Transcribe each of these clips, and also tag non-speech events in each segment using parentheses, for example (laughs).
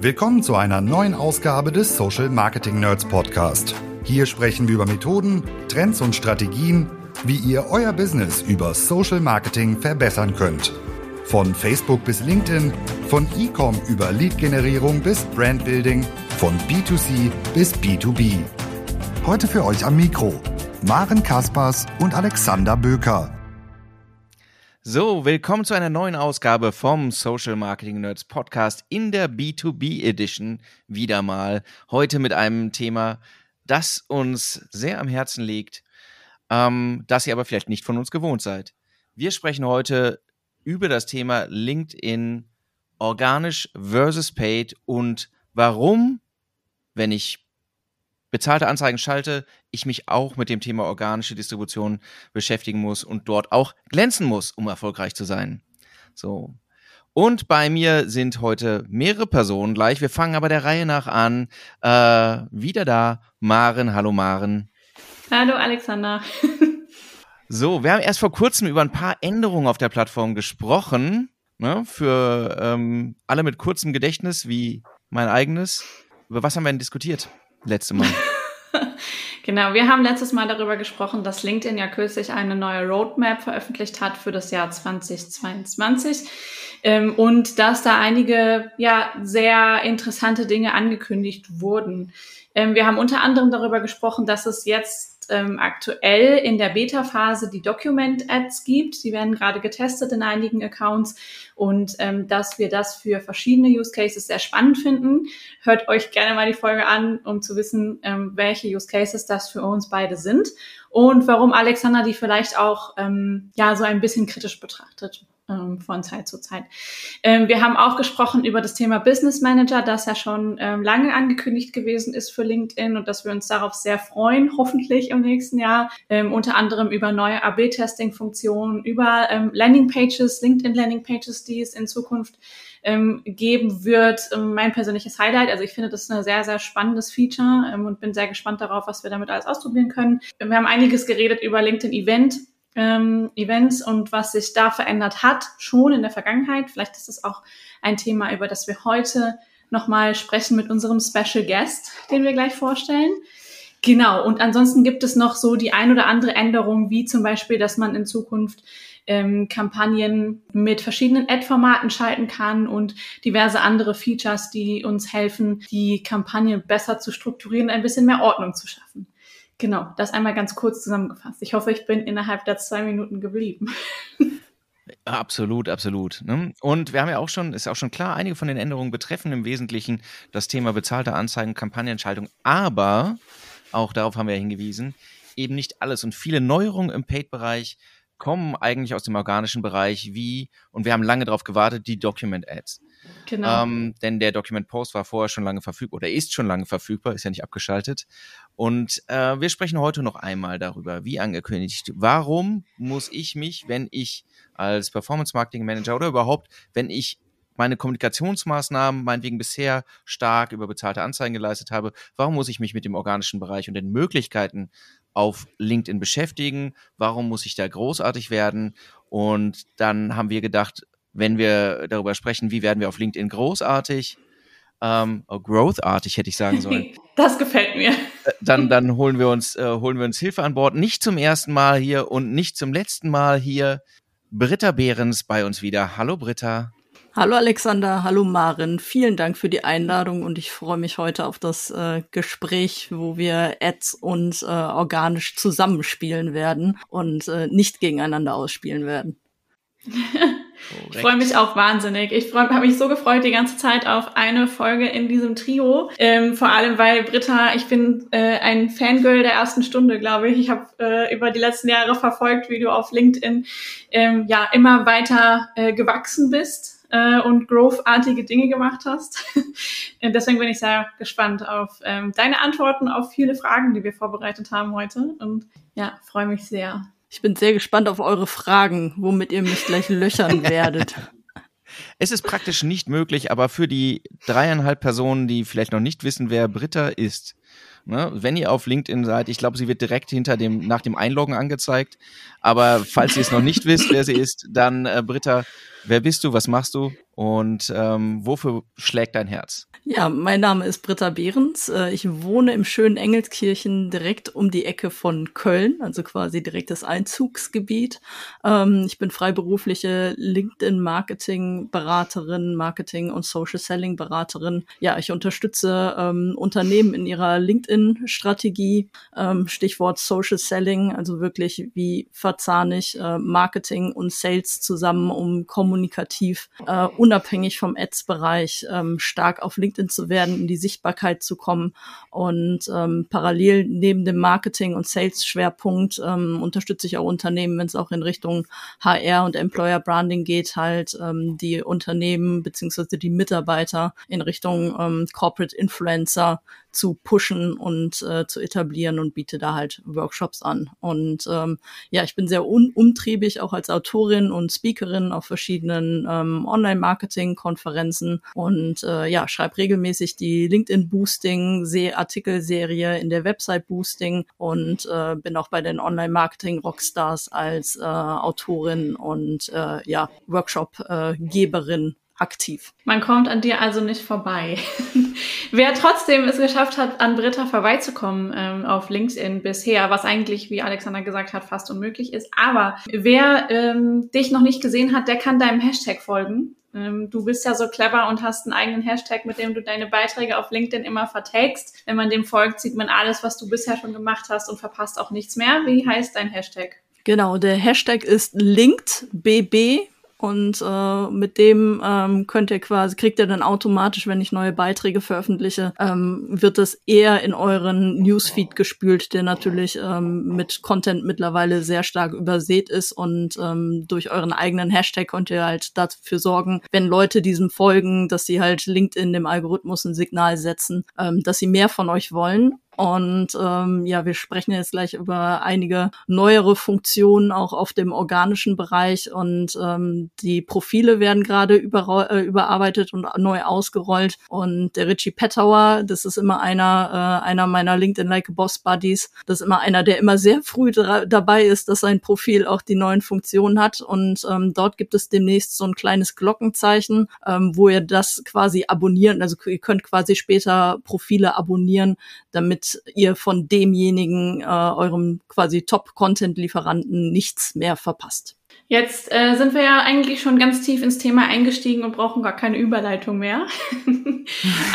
Willkommen zu einer neuen Ausgabe des Social Marketing Nerds Podcast. Hier sprechen wir über Methoden, Trends und Strategien, wie ihr euer Business über Social Marketing verbessern könnt. Von Facebook bis LinkedIn, von E-Com über Lead-Generierung bis Brandbuilding, von B2C bis B2B. Heute für euch am Mikro Maren Kaspers und Alexander Böker. So, willkommen zu einer neuen Ausgabe vom Social Marketing Nerds Podcast in der B2B Edition wieder mal. Heute mit einem Thema, das uns sehr am Herzen liegt, ähm, das ihr aber vielleicht nicht von uns gewohnt seid. Wir sprechen heute über das Thema LinkedIn organisch versus paid und warum, wenn ich bezahlte Anzeigen schalte, ich mich auch mit dem Thema organische Distribution beschäftigen muss und dort auch glänzen muss, um erfolgreich zu sein. So. Und bei mir sind heute mehrere Personen gleich. Wir fangen aber der Reihe nach an. Äh, wieder da, Maren. Hallo Maren. Hallo Alexander. (laughs) so, wir haben erst vor kurzem über ein paar Änderungen auf der Plattform gesprochen. Ne, für ähm, alle mit kurzem Gedächtnis wie mein eigenes. Über was haben wir denn diskutiert? Letzte Mal. (laughs) genau, wir haben letztes Mal darüber gesprochen, dass LinkedIn ja kürzlich eine neue Roadmap veröffentlicht hat für das Jahr 2022 ähm, und dass da einige ja sehr interessante Dinge angekündigt wurden. Ähm, wir haben unter anderem darüber gesprochen, dass es jetzt ähm, aktuell in der Beta-Phase die Document-Ads gibt. Die werden gerade getestet in einigen Accounts und ähm, dass wir das für verschiedene Use Cases sehr spannend finden. Hört euch gerne mal die Folge an, um zu wissen, ähm, welche Use Cases das für uns beide sind und warum Alexander die vielleicht auch ähm, ja so ein bisschen kritisch betrachtet ähm, von Zeit zu Zeit. Ähm, wir haben auch gesprochen über das Thema Business Manager, das ja schon ähm, lange angekündigt gewesen ist für LinkedIn und dass wir uns darauf sehr freuen, hoffentlich im nächsten Jahr. Ähm, unter anderem über neue AB-Testing-Funktionen, über ähm, Landing-Pages, LinkedIn-Landing-Pages, die es in Zukunft ähm, geben wird. mein persönliches Highlight. Also ich finde, das ist ein sehr, sehr spannendes Feature und bin sehr gespannt darauf, was wir damit alles ausprobieren können. Wir haben einiges geredet über LinkedIn Event ähm, Events und was sich da verändert hat, schon in der Vergangenheit. Vielleicht ist es auch ein Thema, über das wir heute nochmal sprechen mit unserem Special Guest, den wir gleich vorstellen. Genau, und ansonsten gibt es noch so die ein oder andere Änderung, wie zum Beispiel, dass man in Zukunft ähm, Kampagnen mit verschiedenen Ad-Formaten schalten kann und diverse andere Features, die uns helfen, die Kampagne besser zu strukturieren, ein bisschen mehr Ordnung zu schaffen. Genau, das einmal ganz kurz zusammengefasst. Ich hoffe, ich bin innerhalb der zwei Minuten geblieben. Absolut, absolut. Ne? Und wir haben ja auch schon, ist auch schon klar, einige von den Änderungen betreffen im Wesentlichen das Thema bezahlte Anzeigen, Kampagnenschaltung, aber auch darauf haben wir ja hingewiesen, eben nicht alles. Und viele Neuerungen im Paid-Bereich kommen eigentlich aus dem organischen Bereich, wie, und wir haben lange darauf gewartet, die Document-Ads. Genau. Ähm, denn der Document Post war vorher schon lange verfügbar oder ist schon lange verfügbar, ist ja nicht abgeschaltet. Und äh, wir sprechen heute noch einmal darüber, wie angekündigt, warum muss ich mich, wenn ich als Performance Marketing Manager oder überhaupt, wenn ich meine Kommunikationsmaßnahmen meinetwegen bisher stark über bezahlte Anzeigen geleistet habe, warum muss ich mich mit dem organischen Bereich und den Möglichkeiten auf LinkedIn beschäftigen? Warum muss ich da großartig werden? Und dann haben wir gedacht, wenn wir darüber sprechen, wie werden wir auf LinkedIn großartig, ähm, oh, growthartig hätte ich sagen sollen. (laughs) Das gefällt mir. Äh, dann, dann holen wir uns, äh, holen wir uns Hilfe an Bord. Nicht zum ersten Mal hier und nicht zum letzten Mal hier. Britta Behrens bei uns wieder. Hallo Britta. Hallo Alexander, hallo Maren. Vielen Dank für die Einladung und ich freue mich heute auf das äh, Gespräch, wo wir Ads und äh, organisch zusammenspielen werden und äh, nicht gegeneinander ausspielen werden. (laughs) Ich freue mich auch wahnsinnig. Ich habe mich so gefreut die ganze Zeit auf eine Folge in diesem Trio. Ähm, vor allem, weil Britta, ich bin äh, ein Fangirl der ersten Stunde, glaube ich. Ich habe äh, über die letzten Jahre verfolgt, wie du auf LinkedIn ähm, ja immer weiter äh, gewachsen bist äh, und growth-artige Dinge gemacht hast. (laughs) deswegen bin ich sehr gespannt auf ähm, deine Antworten auf viele Fragen, die wir vorbereitet haben heute. Und ja, freue mich sehr. Ich bin sehr gespannt auf eure Fragen, womit ihr mich gleich löchern (laughs) werdet. Es ist praktisch nicht möglich, aber für die dreieinhalb Personen, die vielleicht noch nicht wissen, wer Britta ist, Ne? Wenn ihr auf LinkedIn seid, ich glaube, sie wird direkt hinter dem, nach dem Einloggen angezeigt. Aber falls ihr es noch nicht wisst, wer sie ist, dann äh, Britta, wer bist du, was machst du und ähm, wofür schlägt dein Herz? Ja, mein Name ist Britta Behrens. Äh, ich wohne im schönen Engelskirchen direkt um die Ecke von Köln, also quasi direkt das Einzugsgebiet. Ähm, ich bin freiberufliche LinkedIn-Marketing-Beraterin, Marketing- und Social-Selling-Beraterin. Ja, ich unterstütze ähm, Unternehmen in ihrer LinkedIn-Strategie. Ähm, Stichwort Social Selling, also wirklich, wie verzahne ich äh, Marketing und Sales zusammen, um kommunikativ äh, unabhängig vom Ads-Bereich stark auf LinkedIn LinkedIn zu werden, in die Sichtbarkeit zu kommen. Und ähm, parallel neben dem Marketing- und Sales-Schwerpunkt ähm, unterstütze ich auch Unternehmen, wenn es auch in Richtung HR und Employer Branding geht, halt ähm, die Unternehmen beziehungsweise die Mitarbeiter in Richtung ähm, Corporate Influencer zu pushen und äh, zu etablieren und biete da halt Workshops an. Und ähm, ja, ich bin sehr umtriebig, auch als Autorin und Speakerin auf verschiedenen ähm, Online-Marketing-Konferenzen und äh, ja, schreibe regelmäßig die LinkedIn-Boosting-Artikelserie in der Website-Boosting und äh, bin auch bei den Online-Marketing-Rockstars als äh, Autorin und äh, ja, Workshop-Geberin äh, aktiv. Man kommt an dir also nicht vorbei. (laughs) Wer trotzdem es geschafft hat, an Britta vorbeizukommen ähm, auf LinkedIn bisher, was eigentlich, wie Alexander gesagt hat, fast unmöglich ist. Aber wer ähm, dich noch nicht gesehen hat, der kann deinem Hashtag folgen. Ähm, du bist ja so clever und hast einen eigenen Hashtag, mit dem du deine Beiträge auf LinkedIn immer vertagst. Wenn man dem folgt, sieht man alles, was du bisher schon gemacht hast und verpasst auch nichts mehr. Wie heißt dein Hashtag? Genau, der Hashtag ist linkedbb und äh, mit dem ähm, könnt ihr quasi, kriegt ihr dann automatisch, wenn ich neue Beiträge veröffentliche, ähm, wird das eher in euren Newsfeed gespült, der natürlich ähm, mit Content mittlerweile sehr stark übersät ist. Und ähm, durch euren eigenen Hashtag könnt ihr halt dafür sorgen, wenn Leute diesem folgen, dass sie halt LinkedIn dem Algorithmus ein Signal setzen, ähm, dass sie mehr von euch wollen und ähm, ja, wir sprechen jetzt gleich über einige neuere Funktionen auch auf dem organischen Bereich und ähm, die Profile werden gerade über, äh, überarbeitet und neu ausgerollt. Und der Richie Pettauer, das ist immer einer, äh, einer meiner LinkedIn Like Boss Buddies, das ist immer einer, der immer sehr früh dabei ist, dass sein Profil auch die neuen Funktionen hat. Und ähm, dort gibt es demnächst so ein kleines Glockenzeichen, ähm, wo ihr das quasi abonnieren, also ihr könnt quasi später Profile abonnieren, damit ihr von demjenigen, äh, eurem quasi Top-Content-Lieferanten nichts mehr verpasst. Jetzt äh, sind wir ja eigentlich schon ganz tief ins Thema eingestiegen und brauchen gar keine Überleitung mehr. (laughs)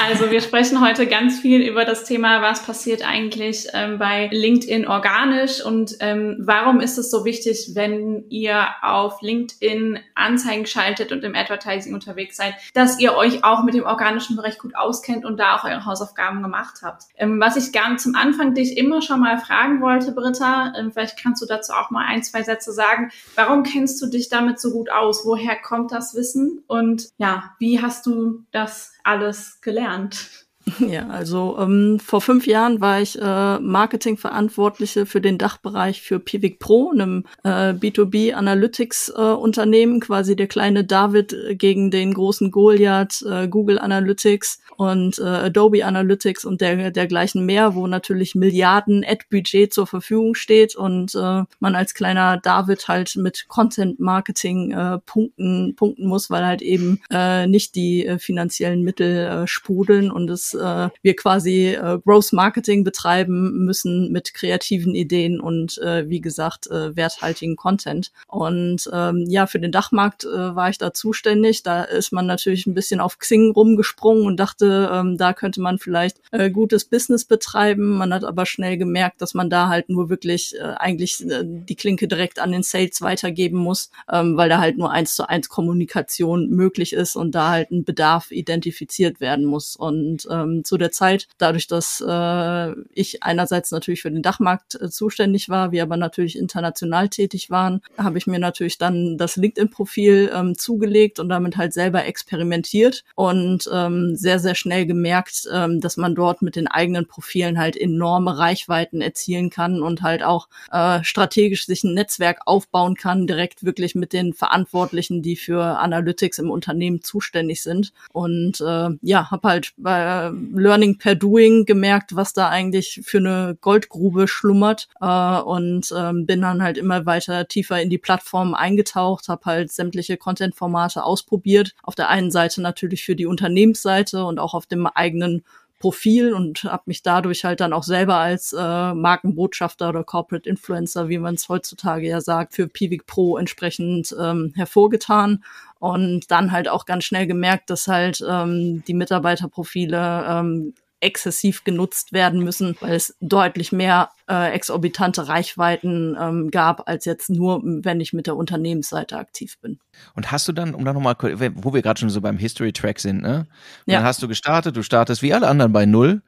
also wir sprechen heute ganz viel über das Thema, was passiert eigentlich ähm, bei LinkedIn organisch und ähm, warum ist es so wichtig, wenn ihr auf LinkedIn Anzeigen schaltet und im Advertising unterwegs seid, dass ihr euch auch mit dem organischen Bereich gut auskennt und da auch eure Hausaufgaben gemacht habt. Ähm, was ich gerne zum Anfang dich immer schon mal fragen wollte, Britta, ähm, vielleicht kannst du dazu auch mal ein, zwei Sätze sagen. Warum kennst du dich damit so gut aus? Woher kommt das Wissen? Und ja, wie hast du das alles gelernt? (laughs) Ja, also ähm, vor fünf Jahren war ich äh, Marketingverantwortliche für den Dachbereich für Pivik Pro, einem äh, B2B Analytics äh, Unternehmen, quasi der kleine David gegen den großen Goliath, äh, Google Analytics und äh, Adobe Analytics und der dergleichen mehr, wo natürlich Milliarden Ad-Budget zur Verfügung steht und äh, man als kleiner David halt mit Content Marketing äh, punkten punkten muss, weil halt eben äh, nicht die äh, finanziellen Mittel äh, sprudeln und es äh, wir quasi äh, Growth Marketing betreiben müssen mit kreativen Ideen und äh, wie gesagt äh, werthaltigen Content. Und ähm, ja, für den Dachmarkt äh, war ich da zuständig. Da ist man natürlich ein bisschen auf Xing rumgesprungen und dachte, ähm, da könnte man vielleicht äh, gutes Business betreiben. Man hat aber schnell gemerkt, dass man da halt nur wirklich äh, eigentlich äh, die Klinke direkt an den Sales weitergeben muss, ähm, weil da halt nur eins zu eins Kommunikation möglich ist und da halt ein Bedarf identifiziert werden muss. Und ähm, ähm, zu der Zeit, dadurch, dass äh, ich einerseits natürlich für den Dachmarkt äh, zuständig war, wir aber natürlich international tätig waren, habe ich mir natürlich dann das LinkedIn-Profil ähm, zugelegt und damit halt selber experimentiert und ähm, sehr, sehr schnell gemerkt, ähm, dass man dort mit den eigenen Profilen halt enorme Reichweiten erzielen kann und halt auch äh, strategisch sich ein Netzwerk aufbauen kann, direkt wirklich mit den Verantwortlichen, die für Analytics im Unternehmen zuständig sind. Und äh, ja, habe halt bei Learning per Doing gemerkt, was da eigentlich für eine Goldgrube schlummert äh, und ähm, bin dann halt immer weiter tiefer in die Plattform eingetaucht, habe halt sämtliche Content-Formate ausprobiert. Auf der einen Seite natürlich für die Unternehmensseite und auch auf dem eigenen Profil und habe mich dadurch halt dann auch selber als äh, Markenbotschafter oder Corporate Influencer, wie man es heutzutage ja sagt, für Pivik Pro entsprechend ähm, hervorgetan. Und dann halt auch ganz schnell gemerkt, dass halt ähm, die Mitarbeiterprofile ähm, exzessiv genutzt werden müssen, weil es deutlich mehr äh, exorbitante Reichweiten ähm, gab, als jetzt nur, wenn ich mit der Unternehmensseite aktiv bin. Und hast du dann, um da nochmal, wo wir gerade schon so beim History-Track sind, ne? Ja. Dann hast du gestartet, du startest wie alle anderen bei Null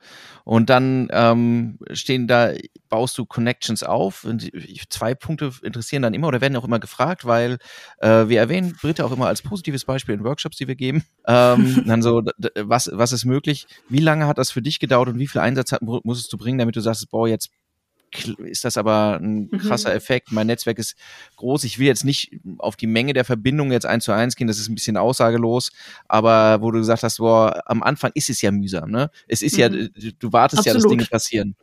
und dann ähm, stehen da, baust du Connections auf. Und zwei Punkte interessieren dann immer oder werden auch immer gefragt, weil äh, wir erwähnen Britta auch immer als positives Beispiel in Workshops, die wir geben. Ähm, (laughs) dann so, was, was ist möglich? Wie lange hat das für dich gedauert und wie viel Einsatz hat, musstest du bringen, damit du sagst, boah, jetzt ist das aber ein mhm. krasser mhm. Effekt. Mein Netzwerk ist groß. Ich will jetzt nicht auf die Menge der Verbindungen jetzt eins zu eins gehen, das ist ein bisschen aussagelos, aber wo du gesagt hast, boah, am Anfang ist es ja mühsam, ne? Es ist mhm. ja, du wartest Absolut. ja, dass Dinge passieren.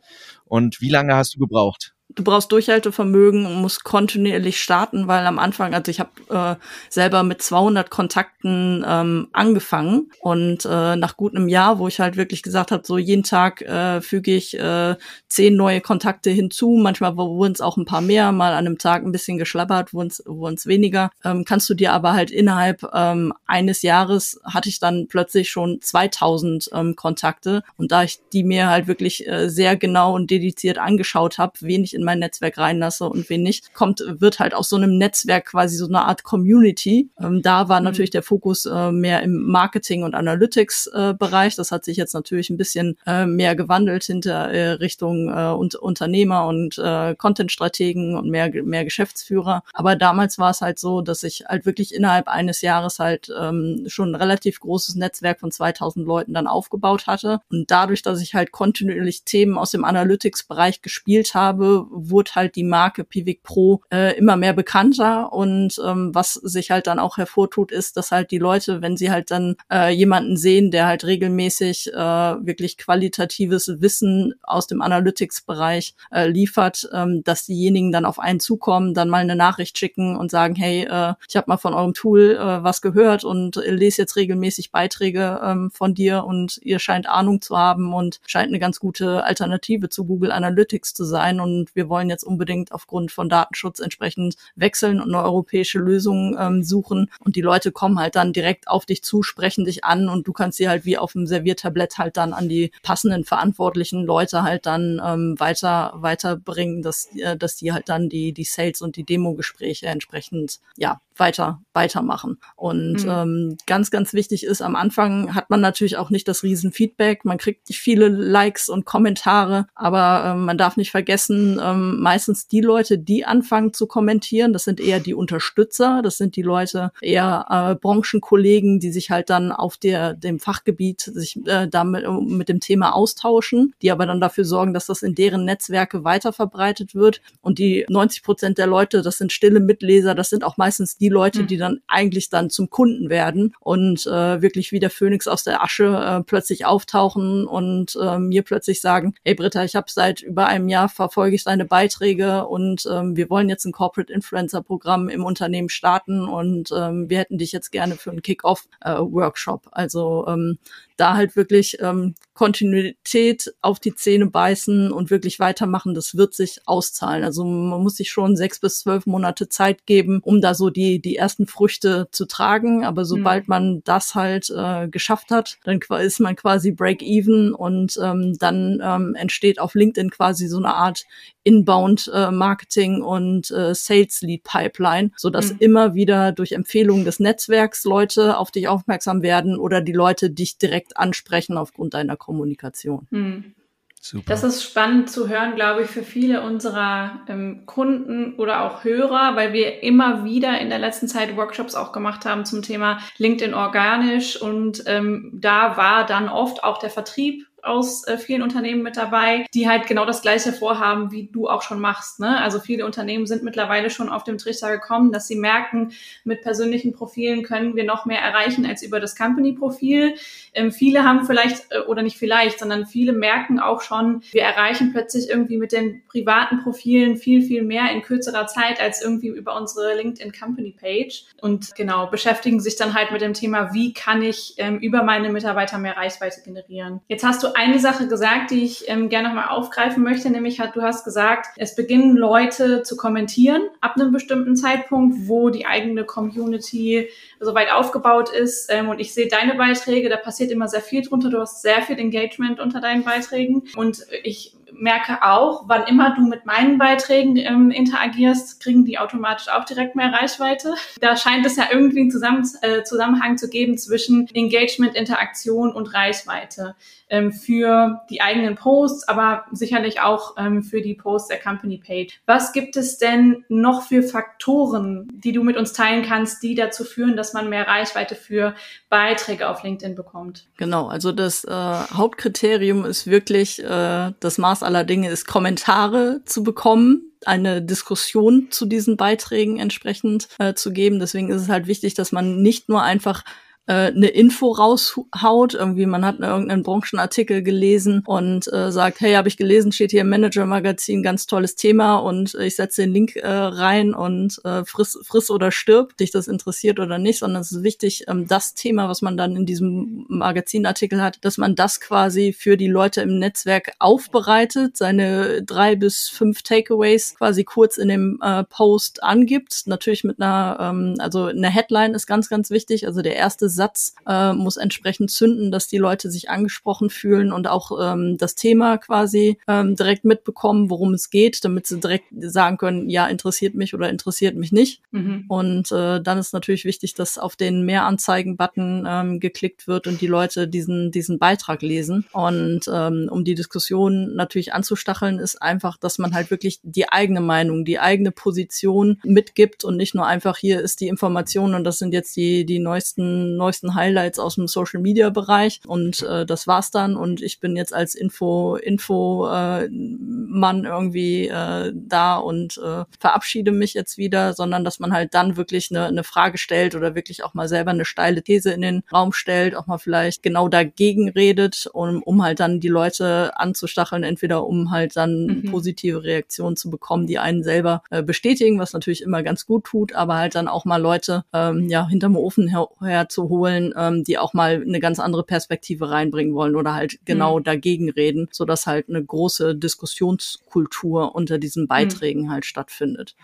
Und wie lange hast du gebraucht? Du brauchst Durchhaltevermögen und musst kontinuierlich starten, weil am Anfang, also ich habe äh, selber mit 200 Kontakten ähm, angefangen und äh, nach gut einem Jahr, wo ich halt wirklich gesagt habe, so jeden Tag äh, füge ich äh, zehn neue Kontakte hinzu, manchmal wurden es auch ein paar mehr, mal an einem Tag ein bisschen geschlappert, wurden es weniger, ähm, kannst du dir aber halt innerhalb ähm, eines Jahres hatte ich dann plötzlich schon 2000 ähm, Kontakte. Und da ich die mir halt wirklich äh, sehr genau und dediziert angeschaut habe, wen ich in mein Netzwerk reinlasse und wen nicht, kommt, wird halt aus so einem Netzwerk quasi so eine Art Community. Ähm, da war mhm. natürlich der Fokus äh, mehr im Marketing- und Analytics-Bereich. Äh, das hat sich jetzt natürlich ein bisschen äh, mehr gewandelt hinter äh, Richtung äh, und Unternehmer und äh, Content-Strategen und mehr, mehr Geschäftsführer. Aber damals war es halt so, dass ich halt wirklich innerhalb eines Jahres halt ähm, schon ein relativ großes Netzwerk von 2000 Leuten dann aufgebaut hatte. Und dadurch, dass ich halt kontinuierlich Themen aus dem Analytics-Bereich gespielt habe, wurde halt die Marke Pivik Pro äh, immer mehr bekannter. Und ähm, was sich halt dann auch hervortut, ist, dass halt die Leute, wenn sie halt dann äh, jemanden sehen, der halt regelmäßig äh, wirklich qualitatives Wissen aus dem Analytics-Bereich äh, liefert, ähm, dass diejenigen dann auf einen zukommen, dann mal eine Nachricht schicken und sagen, hey, äh, ich habe mal von eurem Tool äh, was gehört und lese jetzt regelmäßig Beiträge ähm, von dir und ihr scheint Ahnung zu haben und scheint eine ganz gute Alternative zu Google Analytics zu sein. Und wir wollen jetzt unbedingt aufgrund von Datenschutz entsprechend wechseln und eine europäische Lösung ähm, suchen. Und die Leute kommen halt dann direkt auf dich zu, sprechen dich an und du kannst sie halt wie auf dem Serviertablett halt dann an die passenden verantwortlichen Leute halt dann ähm, weiter weiterbringen, dass, äh, dass die halt dann die, die Sales und die Demo-Gespräche entsprechend ja weiter weitermachen. Und mhm. ähm, ganz, ganz wichtig ist, am Anfang hat man natürlich auch nicht das Riesenfeedback. Man kriegt viele Likes und Kommentare, aber ähm, man darf nicht vergessen, ähm, meistens die Leute, die anfangen zu kommentieren, das sind eher die Unterstützer, das sind die Leute, eher äh, Branchenkollegen, die sich halt dann auf der, dem Fachgebiet sich äh, damit mit dem Thema austauschen, die aber dann dafür sorgen, dass das in deren Netzwerke weiter verbreitet wird. Und die 90 Prozent der Leute, das sind stille Mitleser, das sind auch meistens die Leute, die mhm. dann eigentlich dann zum Kunden werden und äh, wirklich wie der Phönix aus der Asche äh, plötzlich auftauchen und äh, mir plötzlich sagen, hey Britta, ich habe seit über einem Jahr verfolge ich deine Beiträge und ähm, wir wollen jetzt ein Corporate Influencer Programm im Unternehmen starten und ähm, wir hätten dich jetzt gerne für einen Kick-Off äh, Workshop. Also ähm, da halt wirklich ähm, Kontinuität auf die Zähne beißen und wirklich weitermachen, das wird sich auszahlen. Also man muss sich schon sechs bis zwölf Monate Zeit geben, um da so die, die ersten Früchte zu tragen. Aber sobald mhm. man das halt äh, geschafft hat, dann ist man quasi Break-Even und ähm, dann ähm, entsteht auf LinkedIn quasi so eine Art Inbound äh, Marketing und äh, Sales Lead Pipeline, so dass mhm. immer wieder durch Empfehlungen des Netzwerks Leute auf dich aufmerksam werden oder die Leute dich direkt ansprechen aufgrund deiner Kommunikation. Mhm. Super. Das ist spannend zu hören, glaube ich, für viele unserer ähm, Kunden oder auch Hörer, weil wir immer wieder in der letzten Zeit Workshops auch gemacht haben zum Thema LinkedIn organisch und ähm, da war dann oft auch der Vertrieb aus äh, vielen Unternehmen mit dabei, die halt genau das gleiche vorhaben, wie du auch schon machst. Ne? Also viele Unternehmen sind mittlerweile schon auf dem Trichter gekommen, dass sie merken, mit persönlichen Profilen können wir noch mehr erreichen als über das Company-Profil. Ähm, viele haben vielleicht, äh, oder nicht vielleicht, sondern viele merken auch schon, wir erreichen plötzlich irgendwie mit den privaten Profilen viel, viel mehr in kürzerer Zeit als irgendwie über unsere LinkedIn Company Page. Und genau, beschäftigen sich dann halt mit dem Thema, wie kann ich ähm, über meine Mitarbeiter mehr Reichweite generieren. Jetzt hast du eine Sache gesagt, die ich ähm, gerne nochmal aufgreifen möchte, nämlich hat, du hast gesagt, es beginnen Leute zu kommentieren ab einem bestimmten Zeitpunkt, wo die eigene Community soweit aufgebaut ist. Ähm, und ich sehe deine Beiträge, da passiert immer sehr viel drunter. Du hast sehr viel Engagement unter deinen Beiträgen. Und ich merke auch, wann immer du mit meinen Beiträgen ähm, interagierst, kriegen die automatisch auch direkt mehr Reichweite. Da scheint es ja irgendwie einen Zusammen äh, Zusammenhang zu geben zwischen Engagement, Interaktion und Reichweite ähm, für die eigenen Posts, aber sicherlich auch ähm, für die Posts der Company Page. Was gibt es denn noch für Faktoren, die du mit uns teilen kannst, die dazu führen, dass man mehr Reichweite für Beiträge auf LinkedIn bekommt? Genau, also das äh, Hauptkriterium ist wirklich, äh, das Maß aller Dinge ist, Kommentare zu bekommen eine Diskussion zu diesen Beiträgen entsprechend äh, zu geben. Deswegen ist es halt wichtig, dass man nicht nur einfach äh, eine Info raushaut. Irgendwie, man hat irgendeinen Branchenartikel gelesen und äh, sagt, hey, habe ich gelesen, steht hier im Manager-Magazin, ganz tolles Thema und äh, ich setze den Link äh, rein und äh, friss, friss oder stirb, dich das interessiert oder nicht, sondern es ist wichtig, ähm, das Thema, was man dann in diesem Magazinartikel hat, dass man das quasi für die Leute im Netzwerk aufbereitet, seine drei bis fünf Takeaways quasi kurz in dem äh, Post angibt. Natürlich mit einer, ähm, also eine Headline ist ganz, ganz wichtig. Also der erste Satz äh, muss entsprechend zünden, dass die Leute sich angesprochen fühlen und auch ähm, das Thema quasi ähm, direkt mitbekommen, worum es geht, damit sie direkt sagen können, ja, interessiert mich oder interessiert mich nicht. Mhm. Und äh, dann ist natürlich wichtig, dass auf den Mehranzeigen-Button ähm, geklickt wird und die Leute diesen, diesen Beitrag lesen. Und ähm, um die Diskussion natürlich anzustacheln, ist einfach, dass man halt wirklich die eigene Meinung, die eigene Position mitgibt und nicht nur einfach hier ist die Information und das sind jetzt die, die neuesten, neuesten Highlights aus dem Social Media Bereich und äh, das war's dann und ich bin jetzt als Info Info äh, Mann irgendwie äh, da und äh, verabschiede mich jetzt wieder, sondern dass man halt dann wirklich eine, eine Frage stellt oder wirklich auch mal selber eine steile These in den Raum stellt, auch mal vielleicht genau dagegen redet, um, um halt dann die Leute anzustacheln, entweder um halt dann mhm. positive Reaktionen zu bekommen, die einen selber äh, bestätigen, was natürlich immer ganz gut tut, aber halt dann auch mal Leute ähm, ja hinterm Ofen her, her zu holen, ähm, die auch mal eine ganz andere Perspektive reinbringen wollen oder halt genau mhm. dagegen reden, so dass halt eine große Diskussionskultur unter diesen mhm. Beiträgen mhm. halt stattfindet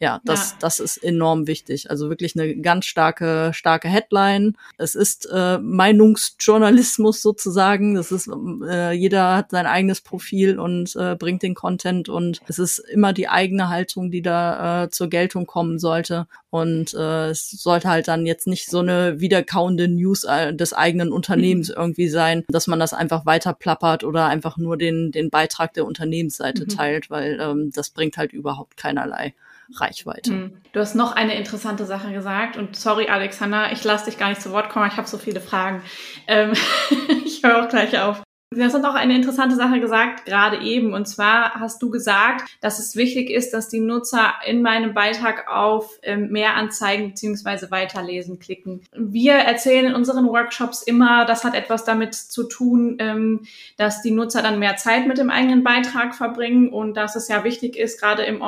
ja, das, ja. das ist enorm wichtig. Also wirklich eine ganz starke, starke Headline. Es ist äh, Meinungsjournalismus sozusagen. Das ist, äh, jeder hat sein eigenes Profil und äh, bringt den Content und es ist immer die eigene Haltung, die da äh, zur Geltung kommen sollte. Und äh, es sollte halt dann jetzt nicht so eine wiederkauende News äh, des eigenen Unternehmens mhm. irgendwie sein, dass man das einfach weiter plappert oder einfach nur den, den Beitrag der Unternehmensseite mhm. teilt, weil ähm, das bringt halt überhaupt keinerlei. Reichweite. Hm. Du hast noch eine interessante Sache gesagt und sorry, Alexander, ich lasse dich gar nicht zu Wort kommen, ich habe so viele Fragen. Ähm, (laughs) ich höre auch gleich auf. Du hast auch eine interessante Sache gesagt, gerade eben. Und zwar hast du gesagt, dass es wichtig ist, dass die Nutzer in meinem Beitrag auf ähm, mehr Anzeigen beziehungsweise Weiterlesen klicken. Wir erzählen in unseren Workshops immer, das hat etwas damit zu tun, ähm, dass die Nutzer dann mehr Zeit mit dem eigenen Beitrag verbringen und dass es ja wichtig ist, gerade im,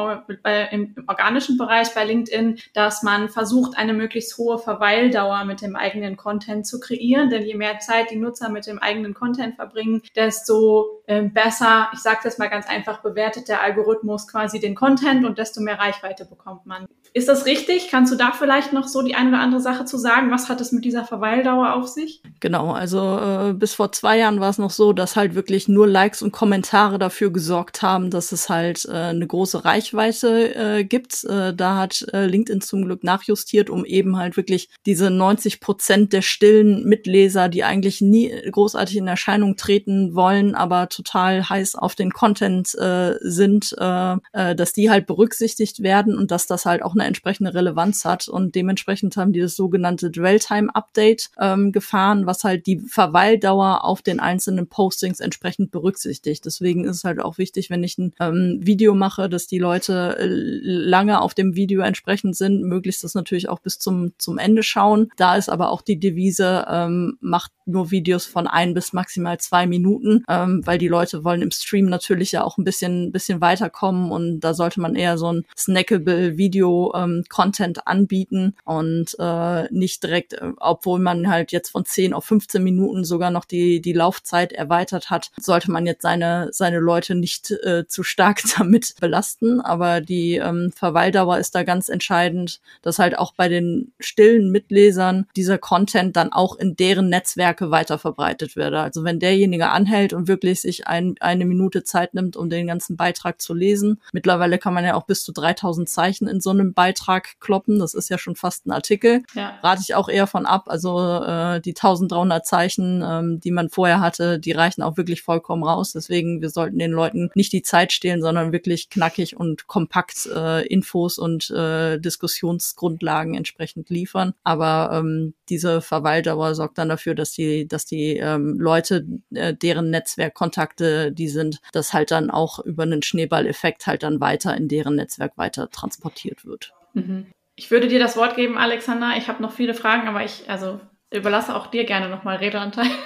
äh, im organischen Bereich bei LinkedIn, dass man versucht, eine möglichst hohe Verweildauer mit dem eigenen Content zu kreieren. Denn je mehr Zeit die Nutzer mit dem eigenen Content verbringen, desto äh, besser, ich sage das mal ganz einfach, bewertet der Algorithmus quasi den Content und desto mehr Reichweite bekommt man. Ist das richtig? Kannst du da vielleicht noch so die eine oder andere Sache zu sagen? Was hat es mit dieser Verweildauer auf sich? Genau, also äh, bis vor zwei Jahren war es noch so, dass halt wirklich nur Likes und Kommentare dafür gesorgt haben, dass es halt äh, eine große Reichweite äh, gibt. Äh, da hat äh, LinkedIn zum Glück nachjustiert, um eben halt wirklich diese 90 Prozent der stillen Mitleser, die eigentlich nie großartig in Erscheinung treten, wollen, aber total heiß auf den Content äh, sind, dass die halt berücksichtigt werden und dass das halt auch eine entsprechende Relevanz hat. Und dementsprechend haben die das sogenannte Dwell-Time-Update ähm, gefahren, was halt die Verweildauer auf den einzelnen Postings entsprechend berücksichtigt. Deswegen ist es halt auch wichtig, wenn ich ein ähm, Video mache, dass die Leute äh, lange auf dem Video entsprechend sind, möglichst das natürlich auch bis zum, zum Ende schauen. Da ist aber auch die Devise, ähm, macht nur Videos von ein bis maximal zwei Minuten, ähm, weil die Leute wollen im Stream natürlich ja auch ein bisschen, bisschen weiterkommen und da sollte man eher so ein snackable Video-Content ähm, anbieten und äh, nicht direkt, äh, obwohl man halt jetzt von 10 auf 15 Minuten sogar noch die, die Laufzeit erweitert hat, sollte man jetzt seine, seine Leute nicht äh, zu stark (laughs) damit belasten. Aber die ähm, Verweildauer ist da ganz entscheidend, dass halt auch bei den stillen Mitlesern dieser Content dann auch in deren Netzwerke weiter verbreitet wird. Also wenn derjenige anhält und wirklich sich ein, eine Minute Zeit nimmt, um den ganzen Beitrag zu lesen. Mittlerweile kann man ja auch bis zu 3000 Zeichen in so einem Beitrag kloppen. Das ist ja schon fast ein Artikel. Ja. Rate ich auch eher von ab. Also äh, die 1300 Zeichen, ähm, die man vorher hatte, die reichen auch wirklich vollkommen raus. Deswegen, wir sollten den Leuten nicht die Zeit stehlen, sondern wirklich knackig und kompakt äh, Infos und äh, Diskussionsgrundlagen entsprechend liefern. Aber ähm, diese Verweildauer sorgt dann dafür, dass die, dass die ähm, Leute, äh, deren Netzwerkkontakte die sind, das halt dann auch über einen Schneeballeffekt halt dann weiter in deren Netzwerk weiter transportiert wird. Mhm. Ich würde dir das Wort geben, Alexander. Ich habe noch viele Fragen, aber ich also überlasse auch dir gerne nochmal Redeanteil. (laughs)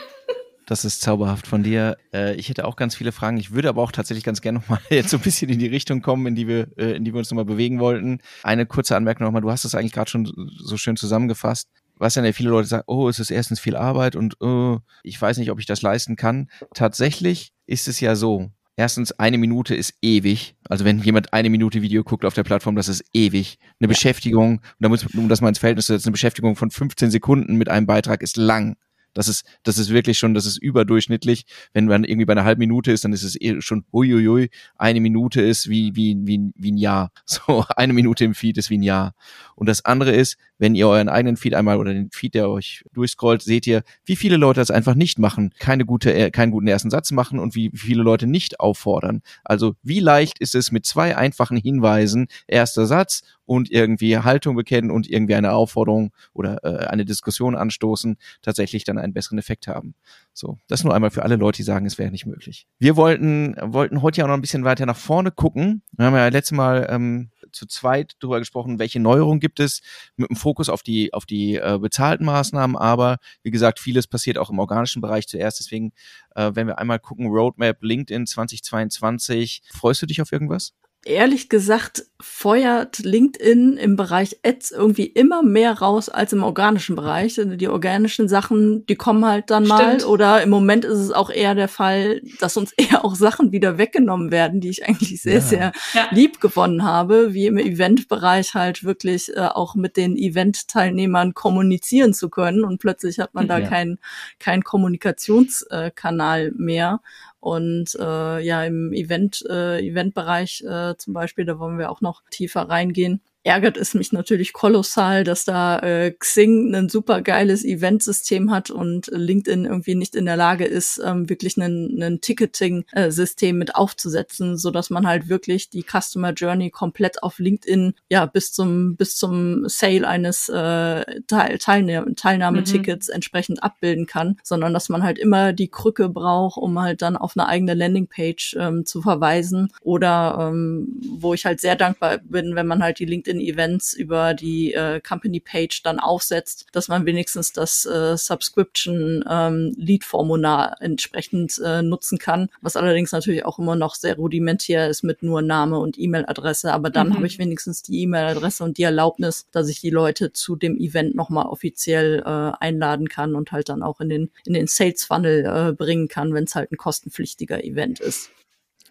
Das ist zauberhaft von dir. Äh, ich hätte auch ganz viele Fragen. Ich würde aber auch tatsächlich ganz gerne nochmal (laughs) jetzt so ein bisschen in die Richtung kommen, in die wir, äh, in die wir uns nochmal bewegen wollten. Eine kurze Anmerkung nochmal. Du hast es eigentlich gerade schon so schön zusammengefasst. Was dann ja viele Leute sagen, oh, es ist erstens viel Arbeit und oh, ich weiß nicht, ob ich das leisten kann. Tatsächlich ist es ja so. Erstens, eine Minute ist ewig. Also wenn jemand eine Minute Video guckt auf der Plattform, das ist ewig. Eine ja. Beschäftigung, um das mal ins Verhältnis zu setzen, eine Beschäftigung von 15 Sekunden mit einem Beitrag ist lang. Das ist, das ist wirklich schon, das ist überdurchschnittlich. Wenn man irgendwie bei einer halben Minute ist, dann ist es eh schon uiuiui. Eine Minute ist wie, wie, wie, wie ein Jahr. (laughs) So, eine Minute im Feed ist wie ein Jahr. Und das andere ist, wenn ihr euren eigenen Feed einmal oder den Feed, der euch durchscrollt, seht ihr, wie viele Leute das einfach nicht machen, keine gute, äh, keinen guten ersten Satz machen und wie viele Leute nicht auffordern. Also, wie leicht ist es mit zwei einfachen Hinweisen, erster Satz und irgendwie Haltung bekennen und irgendwie eine Aufforderung oder äh, eine Diskussion anstoßen, tatsächlich dann einen besseren Effekt haben. So, das nur einmal für alle Leute, die sagen, es wäre nicht möglich. Wir wollten, wollten heute ja auch noch ein bisschen weiter nach vorne gucken. Wir haben ja letztes Mal ähm, zu zweit darüber gesprochen, welche Neuerungen gibt es, mit dem Fokus auf die, auf die äh, bezahlten Maßnahmen, aber wie gesagt, vieles passiert auch im organischen Bereich zuerst. Deswegen, äh, wenn wir einmal gucken, Roadmap LinkedIn 2022, freust du dich auf irgendwas? Ehrlich gesagt feuert LinkedIn im Bereich Ads irgendwie immer mehr raus als im organischen Bereich. Also die organischen Sachen, die kommen halt dann Stimmt. mal. Oder im Moment ist es auch eher der Fall, dass uns eher auch Sachen wieder weggenommen werden, die ich eigentlich sehr, ja. sehr ja. lieb gewonnen habe, wie im Eventbereich halt wirklich äh, auch mit den Event-Teilnehmern kommunizieren zu können. Und plötzlich hat man da ja. keinen kein Kommunikationskanal mehr. Und äh, ja, im Event, äh, Eventbereich äh, zum Beispiel, da wollen wir auch noch tiefer reingehen ärgert es mich natürlich kolossal, dass da äh, Xing ein super geiles Eventsystem hat und LinkedIn irgendwie nicht in der Lage ist, ähm, wirklich ein, Ticketing-System mit aufzusetzen, so dass man halt wirklich die Customer Journey komplett auf LinkedIn ja bis zum bis zum Sale eines äh, Teil, Teilne Teilnahmetickets mhm. entsprechend abbilden kann, sondern dass man halt immer die Krücke braucht, um halt dann auf eine eigene Landingpage ähm, zu verweisen oder ähm, wo ich halt sehr dankbar bin, wenn man halt die LinkedIn LinkedIn-Events über die äh, Company-Page dann aufsetzt, dass man wenigstens das äh, Subscription-Lead-Formular ähm, entsprechend äh, nutzen kann, was allerdings natürlich auch immer noch sehr rudimentär ist mit nur Name und E-Mail-Adresse, aber dann mhm. habe ich wenigstens die E-Mail-Adresse und die Erlaubnis, dass ich die Leute zu dem Event nochmal offiziell äh, einladen kann und halt dann auch in den, in den Sales-Funnel äh, bringen kann, wenn es halt ein kostenpflichtiger Event ist.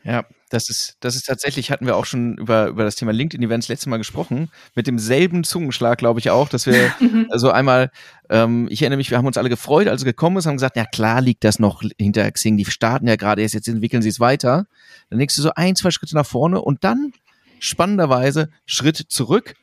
Ja, das ist, das ist tatsächlich, hatten wir auch schon über, über das Thema LinkedIn-Events letztes Mal gesprochen, mit demselben Zungenschlag, glaube ich auch, dass wir (laughs) mhm. also einmal, ähm, ich erinnere mich, wir haben uns alle gefreut, als es gekommen ist, haben gesagt, ja klar liegt das noch hinter Xing, die starten ja gerade erst, jetzt entwickeln sie es weiter. Dann denkst du so ein, zwei Schritte nach vorne und dann spannenderweise Schritt zurück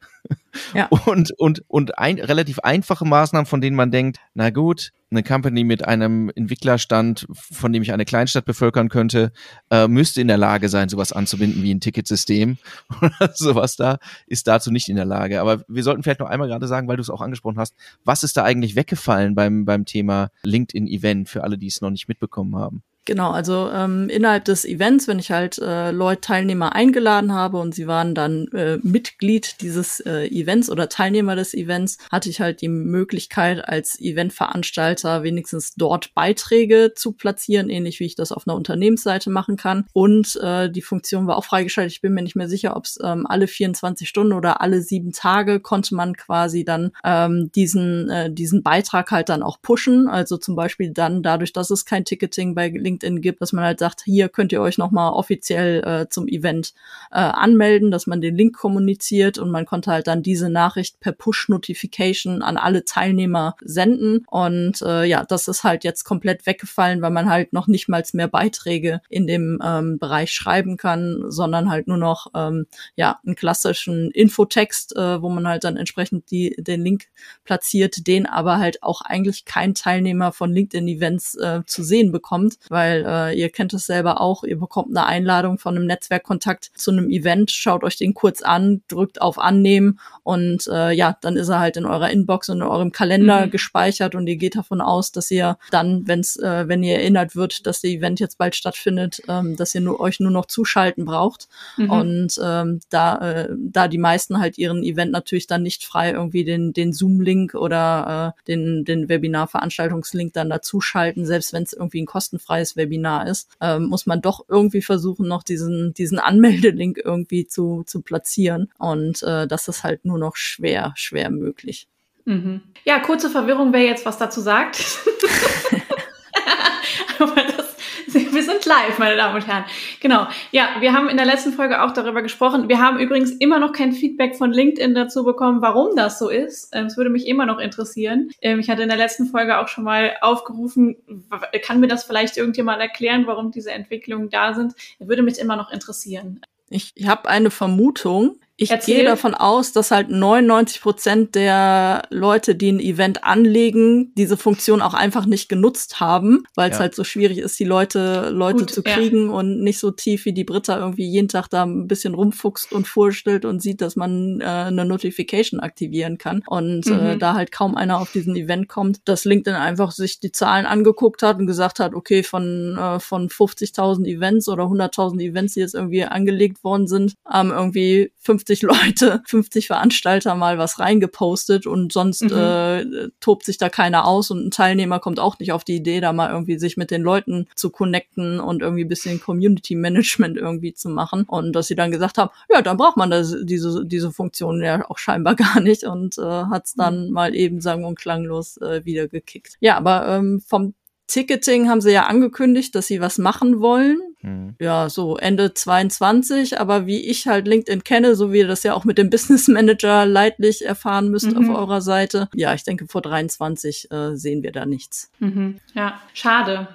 Ja. (laughs) Und, und, und ein, relativ einfache Maßnahmen, von denen man denkt, na gut, eine Company mit einem Entwicklerstand, von dem ich eine Kleinstadt bevölkern könnte, äh, müsste in der Lage sein, sowas anzubinden wie ein Ticketsystem (laughs) oder sowas da, ist dazu nicht in der Lage. Aber wir sollten vielleicht noch einmal gerade sagen, weil du es auch angesprochen hast, was ist da eigentlich weggefallen beim, beim Thema LinkedIn-Event für alle, die es noch nicht mitbekommen haben? Genau, also ähm, innerhalb des Events, wenn ich halt äh, Leute, Teilnehmer eingeladen habe und sie waren dann äh, Mitglied dieses äh, Events oder Teilnehmer des Events, hatte ich halt die Möglichkeit als Eventveranstalter wenigstens dort Beiträge zu platzieren, ähnlich wie ich das auf einer Unternehmensseite machen kann. Und äh, die Funktion war auch freigeschaltet. Ich bin mir nicht mehr sicher, ob es ähm, alle 24 Stunden oder alle sieben Tage konnte man quasi dann ähm, diesen, äh, diesen Beitrag halt dann auch pushen. Also zum Beispiel dann dadurch, dass es kein Ticketing bei LinkedIn LinkedIn gibt, dass man halt sagt, hier könnt ihr euch nochmal offiziell äh, zum Event äh, anmelden, dass man den Link kommuniziert und man konnte halt dann diese Nachricht per Push-Notification an alle Teilnehmer senden. Und äh, ja, das ist halt jetzt komplett weggefallen, weil man halt noch nicht mal mehr Beiträge in dem ähm, Bereich schreiben kann, sondern halt nur noch ähm, ja einen klassischen Infotext, äh, wo man halt dann entsprechend die, den Link platziert, den aber halt auch eigentlich kein Teilnehmer von LinkedIn-Events äh, zu sehen bekommt, weil weil äh, ihr kennt es selber auch, ihr bekommt eine Einladung von einem Netzwerkkontakt zu einem Event, schaut euch den kurz an, drückt auf Annehmen und äh, ja, dann ist er halt in eurer Inbox und in eurem Kalender mhm. gespeichert und ihr geht davon aus, dass ihr dann, wenn's, äh, wenn ihr erinnert wird, dass der Event jetzt bald stattfindet, ähm, dass ihr nur, euch nur noch zuschalten braucht. Mhm. Und ähm, da, äh, da die meisten halt ihren Event natürlich dann nicht frei irgendwie den, den Zoom-Link oder äh, den, den Webinar-Veranstaltungslink dann dazuschalten, selbst wenn es irgendwie ein kostenfreies Webinar ist, ähm, muss man doch irgendwie versuchen, noch diesen, diesen Anmeldelink irgendwie zu, zu platzieren. Und äh, das ist halt nur noch schwer, schwer möglich. Mhm. Ja, kurze Verwirrung, wer jetzt was dazu sagt. (laughs) (laughs) Wir sind live, meine Damen und Herren. Genau. Ja, wir haben in der letzten Folge auch darüber gesprochen. Wir haben übrigens immer noch kein Feedback von LinkedIn dazu bekommen, warum das so ist. Ähm, es würde mich immer noch interessieren. Ähm, ich hatte in der letzten Folge auch schon mal aufgerufen, kann mir das vielleicht irgendjemand erklären, warum diese Entwicklungen da sind? Würde mich immer noch interessieren. Ich habe eine Vermutung. Ich Erzähl. gehe davon aus, dass halt 99 Prozent der Leute, die ein Event anlegen, diese Funktion auch einfach nicht genutzt haben, weil es ja. halt so schwierig ist, die Leute, Leute Gut, zu kriegen ja. und nicht so tief wie die Britta irgendwie jeden Tag da ein bisschen rumfuchst und vorstellt und sieht, dass man äh, eine Notification aktivieren kann und äh, mhm. äh, da halt kaum einer auf diesen Event kommt, dass LinkedIn einfach sich die Zahlen angeguckt hat und gesagt hat, okay, von, äh, von 50.000 Events oder 100.000 Events, die jetzt irgendwie angelegt worden sind, haben irgendwie 50 50 (laughs) Leute, 50 Veranstalter mal was reingepostet und sonst mhm. äh, tobt sich da keiner aus und ein Teilnehmer kommt auch nicht auf die Idee, da mal irgendwie sich mit den Leuten zu connecten und irgendwie ein bisschen Community Management irgendwie zu machen. Und dass sie dann gesagt haben, ja, dann braucht man das, diese, diese Funktion ja auch scheinbar (laughs) gar nicht und äh, hat es dann mhm. mal eben sang- und klanglos äh, wieder gekickt. Ja, aber ähm, vom Ticketing haben sie ja angekündigt, dass sie was machen wollen. Mhm. Ja, so Ende 22, aber wie ich halt LinkedIn kenne, so wie ihr das ja auch mit dem (laughs) Business Manager leidlich erfahren müsst mhm. auf eurer Seite. Ja, ich denke, vor 23 äh, sehen wir da nichts. Mhm. Ja, schade.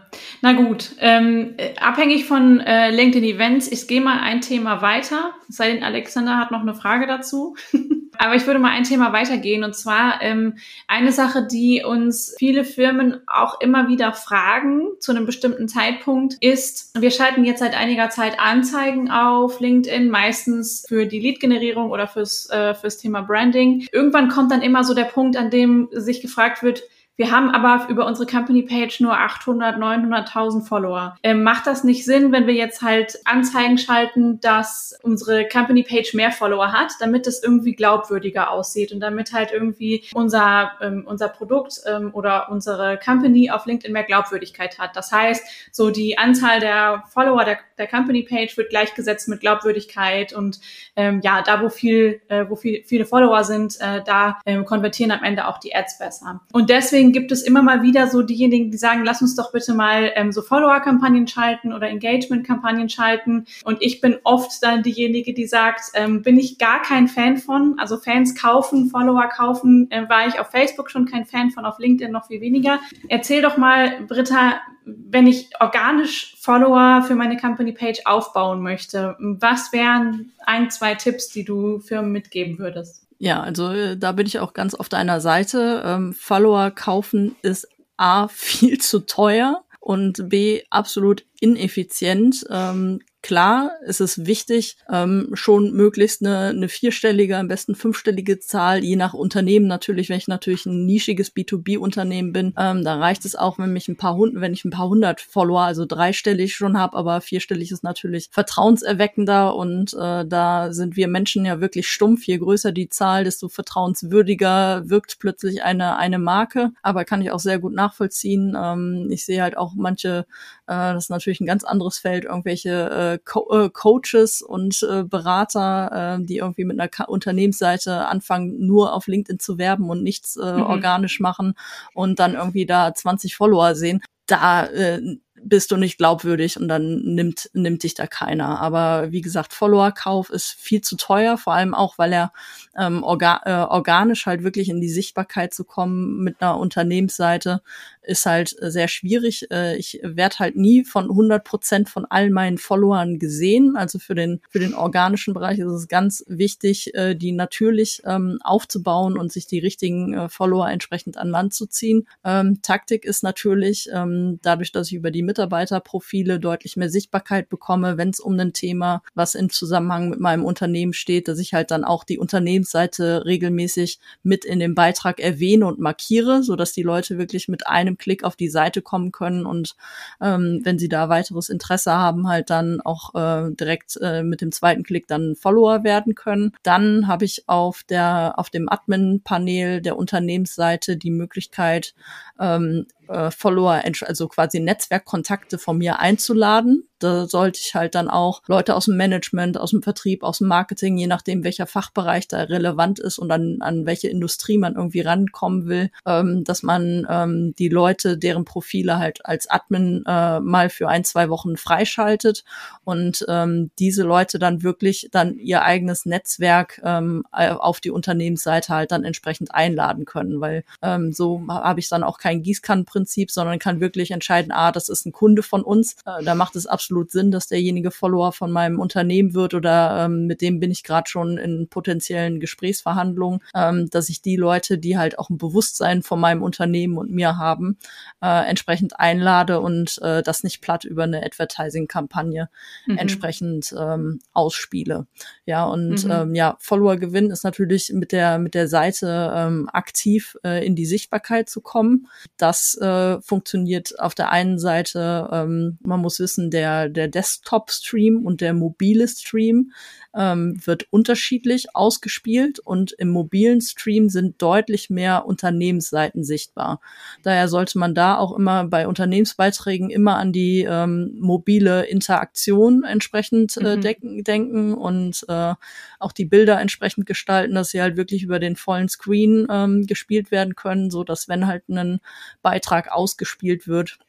Na gut, ähm, äh, abhängig von äh, LinkedIn Events, ich gehe mal ein Thema weiter. Es sei denn, Alexander hat noch eine Frage dazu. (laughs) Aber ich würde mal ein Thema weitergehen und zwar ähm, eine Sache, die uns viele Firmen auch immer wieder fragen zu einem bestimmten Zeitpunkt ist, wir schalten jetzt seit einiger Zeit Anzeigen auf LinkedIn, meistens für die Lead-Generierung oder fürs, äh, fürs Thema Branding. Irgendwann kommt dann immer so der Punkt, an dem sich gefragt wird, wir haben aber über unsere Company Page nur 800, 900.000 Follower. Ähm, macht das nicht Sinn, wenn wir jetzt halt Anzeigen schalten, dass unsere Company Page mehr Follower hat, damit es irgendwie glaubwürdiger aussieht und damit halt irgendwie unser, ähm, unser Produkt ähm, oder unsere Company auf LinkedIn mehr Glaubwürdigkeit hat. Das heißt, so die Anzahl der Follower der, der Company Page wird gleichgesetzt mit Glaubwürdigkeit und ähm, ja, da wo viel, äh, wo viel, viele Follower sind, äh, da ähm, konvertieren am Ende auch die Ads besser. Und deswegen gibt es immer mal wieder so diejenigen, die sagen, lass uns doch bitte mal ähm, so Follower-Kampagnen schalten oder Engagement-Kampagnen schalten. Und ich bin oft dann diejenige, die sagt, ähm, bin ich gar kein Fan von. Also Fans kaufen, Follower kaufen, äh, war ich auf Facebook schon kein Fan von, auf LinkedIn noch viel weniger. Erzähl doch mal, Britta, wenn ich organisch Follower für meine Company Page aufbauen möchte, was wären ein, zwei Tipps, die du Firmen mitgeben würdest? Ja, also äh, da bin ich auch ganz auf deiner Seite. Ähm, Follower kaufen ist A (laughs) viel zu teuer und B absolut ineffizient. Ähm, Klar, es ist wichtig, ähm, schon möglichst eine, eine vierstellige, am besten fünfstellige Zahl, je nach Unternehmen natürlich, wenn ich natürlich ein nischiges B2B-Unternehmen bin, ähm, da reicht es auch, wenn mich ein paar hundert, wenn ich ein paar hundert Follower, also dreistellig schon habe, aber vierstellig ist natürlich vertrauenserweckender und äh, da sind wir Menschen ja wirklich stumpf. Je größer die Zahl, desto vertrauenswürdiger wirkt plötzlich eine, eine Marke. Aber kann ich auch sehr gut nachvollziehen. Ähm, ich sehe halt auch manche, äh, das ist natürlich ein ganz anderes Feld, irgendwelche äh, Co äh, Coaches und äh, Berater, äh, die irgendwie mit einer Ka Unternehmensseite anfangen, nur auf LinkedIn zu werben und nichts äh, mhm. organisch machen und dann irgendwie da 20 Follower sehen. Da äh, bist du nicht glaubwürdig und dann nimmt, nimmt dich da keiner. Aber wie gesagt, Followerkauf ist viel zu teuer, vor allem auch, weil er ähm, orga äh, organisch halt wirklich in die Sichtbarkeit zu kommen mit einer Unternehmensseite ist halt sehr schwierig. Äh, ich werde halt nie von 100 Prozent von all meinen Followern gesehen. Also für den, für den organischen Bereich ist es ganz wichtig, äh, die natürlich ähm, aufzubauen und sich die richtigen äh, Follower entsprechend an Land zu ziehen. Ähm, Taktik ist natürlich, ähm, dadurch, dass ich über die Mitarbeiterprofile deutlich mehr Sichtbarkeit bekomme, wenn es um ein Thema, was im Zusammenhang mit meinem Unternehmen steht, dass ich halt dann auch die Unternehmensseite regelmäßig mit in dem Beitrag erwähne und markiere, so dass die Leute wirklich mit einem einem Klick auf die Seite kommen können und ähm, wenn sie da weiteres Interesse haben, halt dann auch äh, direkt äh, mit dem zweiten Klick dann Follower werden können. Dann habe ich auf der auf dem Admin-Panel der Unternehmensseite die Möglichkeit, ähm, äh, Follower, also quasi Netzwerkkontakte von mir einzuladen. Da sollte ich halt dann auch Leute aus dem Management, aus dem Vertrieb, aus dem Marketing, je nachdem, welcher Fachbereich da relevant ist und an, an welche Industrie man irgendwie rankommen will, ähm, dass man ähm, die Leute, deren Profile halt als Admin äh, mal für ein, zwei Wochen freischaltet und ähm, diese Leute dann wirklich dann ihr eigenes Netzwerk ähm, auf die Unternehmensseite halt dann entsprechend einladen können, weil ähm, so habe ich dann auch kein Gießkannenprinzip Prinzip, sondern kann wirklich entscheiden, ah, das ist ein Kunde von uns. Äh, da macht es absolut Sinn, dass derjenige Follower von meinem Unternehmen wird oder ähm, mit dem bin ich gerade schon in potenziellen Gesprächsverhandlungen, ähm, dass ich die Leute, die halt auch ein Bewusstsein von meinem Unternehmen und mir haben, äh, entsprechend einlade und äh, das nicht platt über eine Advertising-Kampagne mhm. entsprechend ähm, ausspiele. Ja, und mhm. ähm, ja, Follower-Gewinn ist natürlich mit der, mit der Seite ähm, aktiv äh, in die Sichtbarkeit zu kommen. Das äh, funktioniert auf der einen Seite, ähm, man muss wissen, der, der Desktop-Stream und der mobile Stream ähm, wird unterschiedlich ausgespielt und im mobilen Stream sind deutlich mehr Unternehmensseiten sichtbar. Daher sollte man da auch immer bei Unternehmensbeiträgen immer an die ähm, mobile Interaktion entsprechend äh, mhm. denken, denken und äh, auch die Bilder entsprechend gestalten, dass sie halt wirklich über den vollen Screen ähm, gespielt werden können, so dass wenn halt ein Beitrag ausgespielt wird,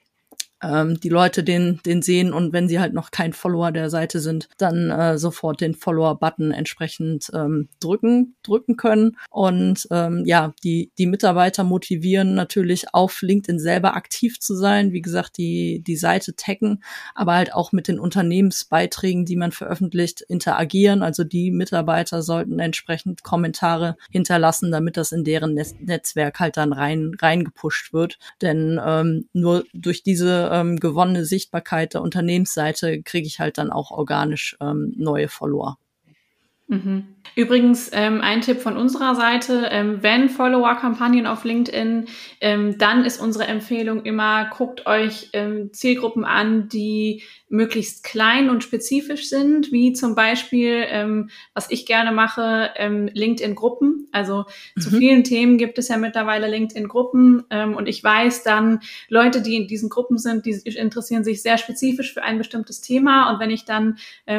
ähm, die Leute den, den sehen und wenn sie halt noch kein Follower der Seite sind, dann äh, sofort den Follower-Button entsprechend ähm, drücken, drücken können. Und ähm, ja, die, die Mitarbeiter motivieren natürlich auf LinkedIn selber aktiv zu sein. Wie gesagt, die, die Seite taggen, aber halt auch mit den Unternehmensbeiträgen, die man veröffentlicht, interagieren. Also die Mitarbeiter sollten entsprechend Kommentare hinterlassen, damit das in deren Netz Netzwerk halt dann rein, reingepusht wird. Denn ähm, nur durch diese ähm, gewonnene Sichtbarkeit der Unternehmensseite kriege ich halt dann auch organisch ähm, neue Follower. Mhm. Übrigens, ähm, ein Tipp von unserer Seite, ähm, wenn Follower-Kampagnen auf LinkedIn, ähm, dann ist unsere Empfehlung immer, guckt euch ähm, Zielgruppen an, die möglichst klein und spezifisch sind, wie zum Beispiel, ähm, was ich gerne mache, ähm, LinkedIn-Gruppen. Also mhm. zu vielen Themen gibt es ja mittlerweile LinkedIn-Gruppen und ich weiß dann, Leute, die in diesen Gruppen sind, die interessieren sich sehr spezifisch für ein bestimmtes Thema und wenn ich dann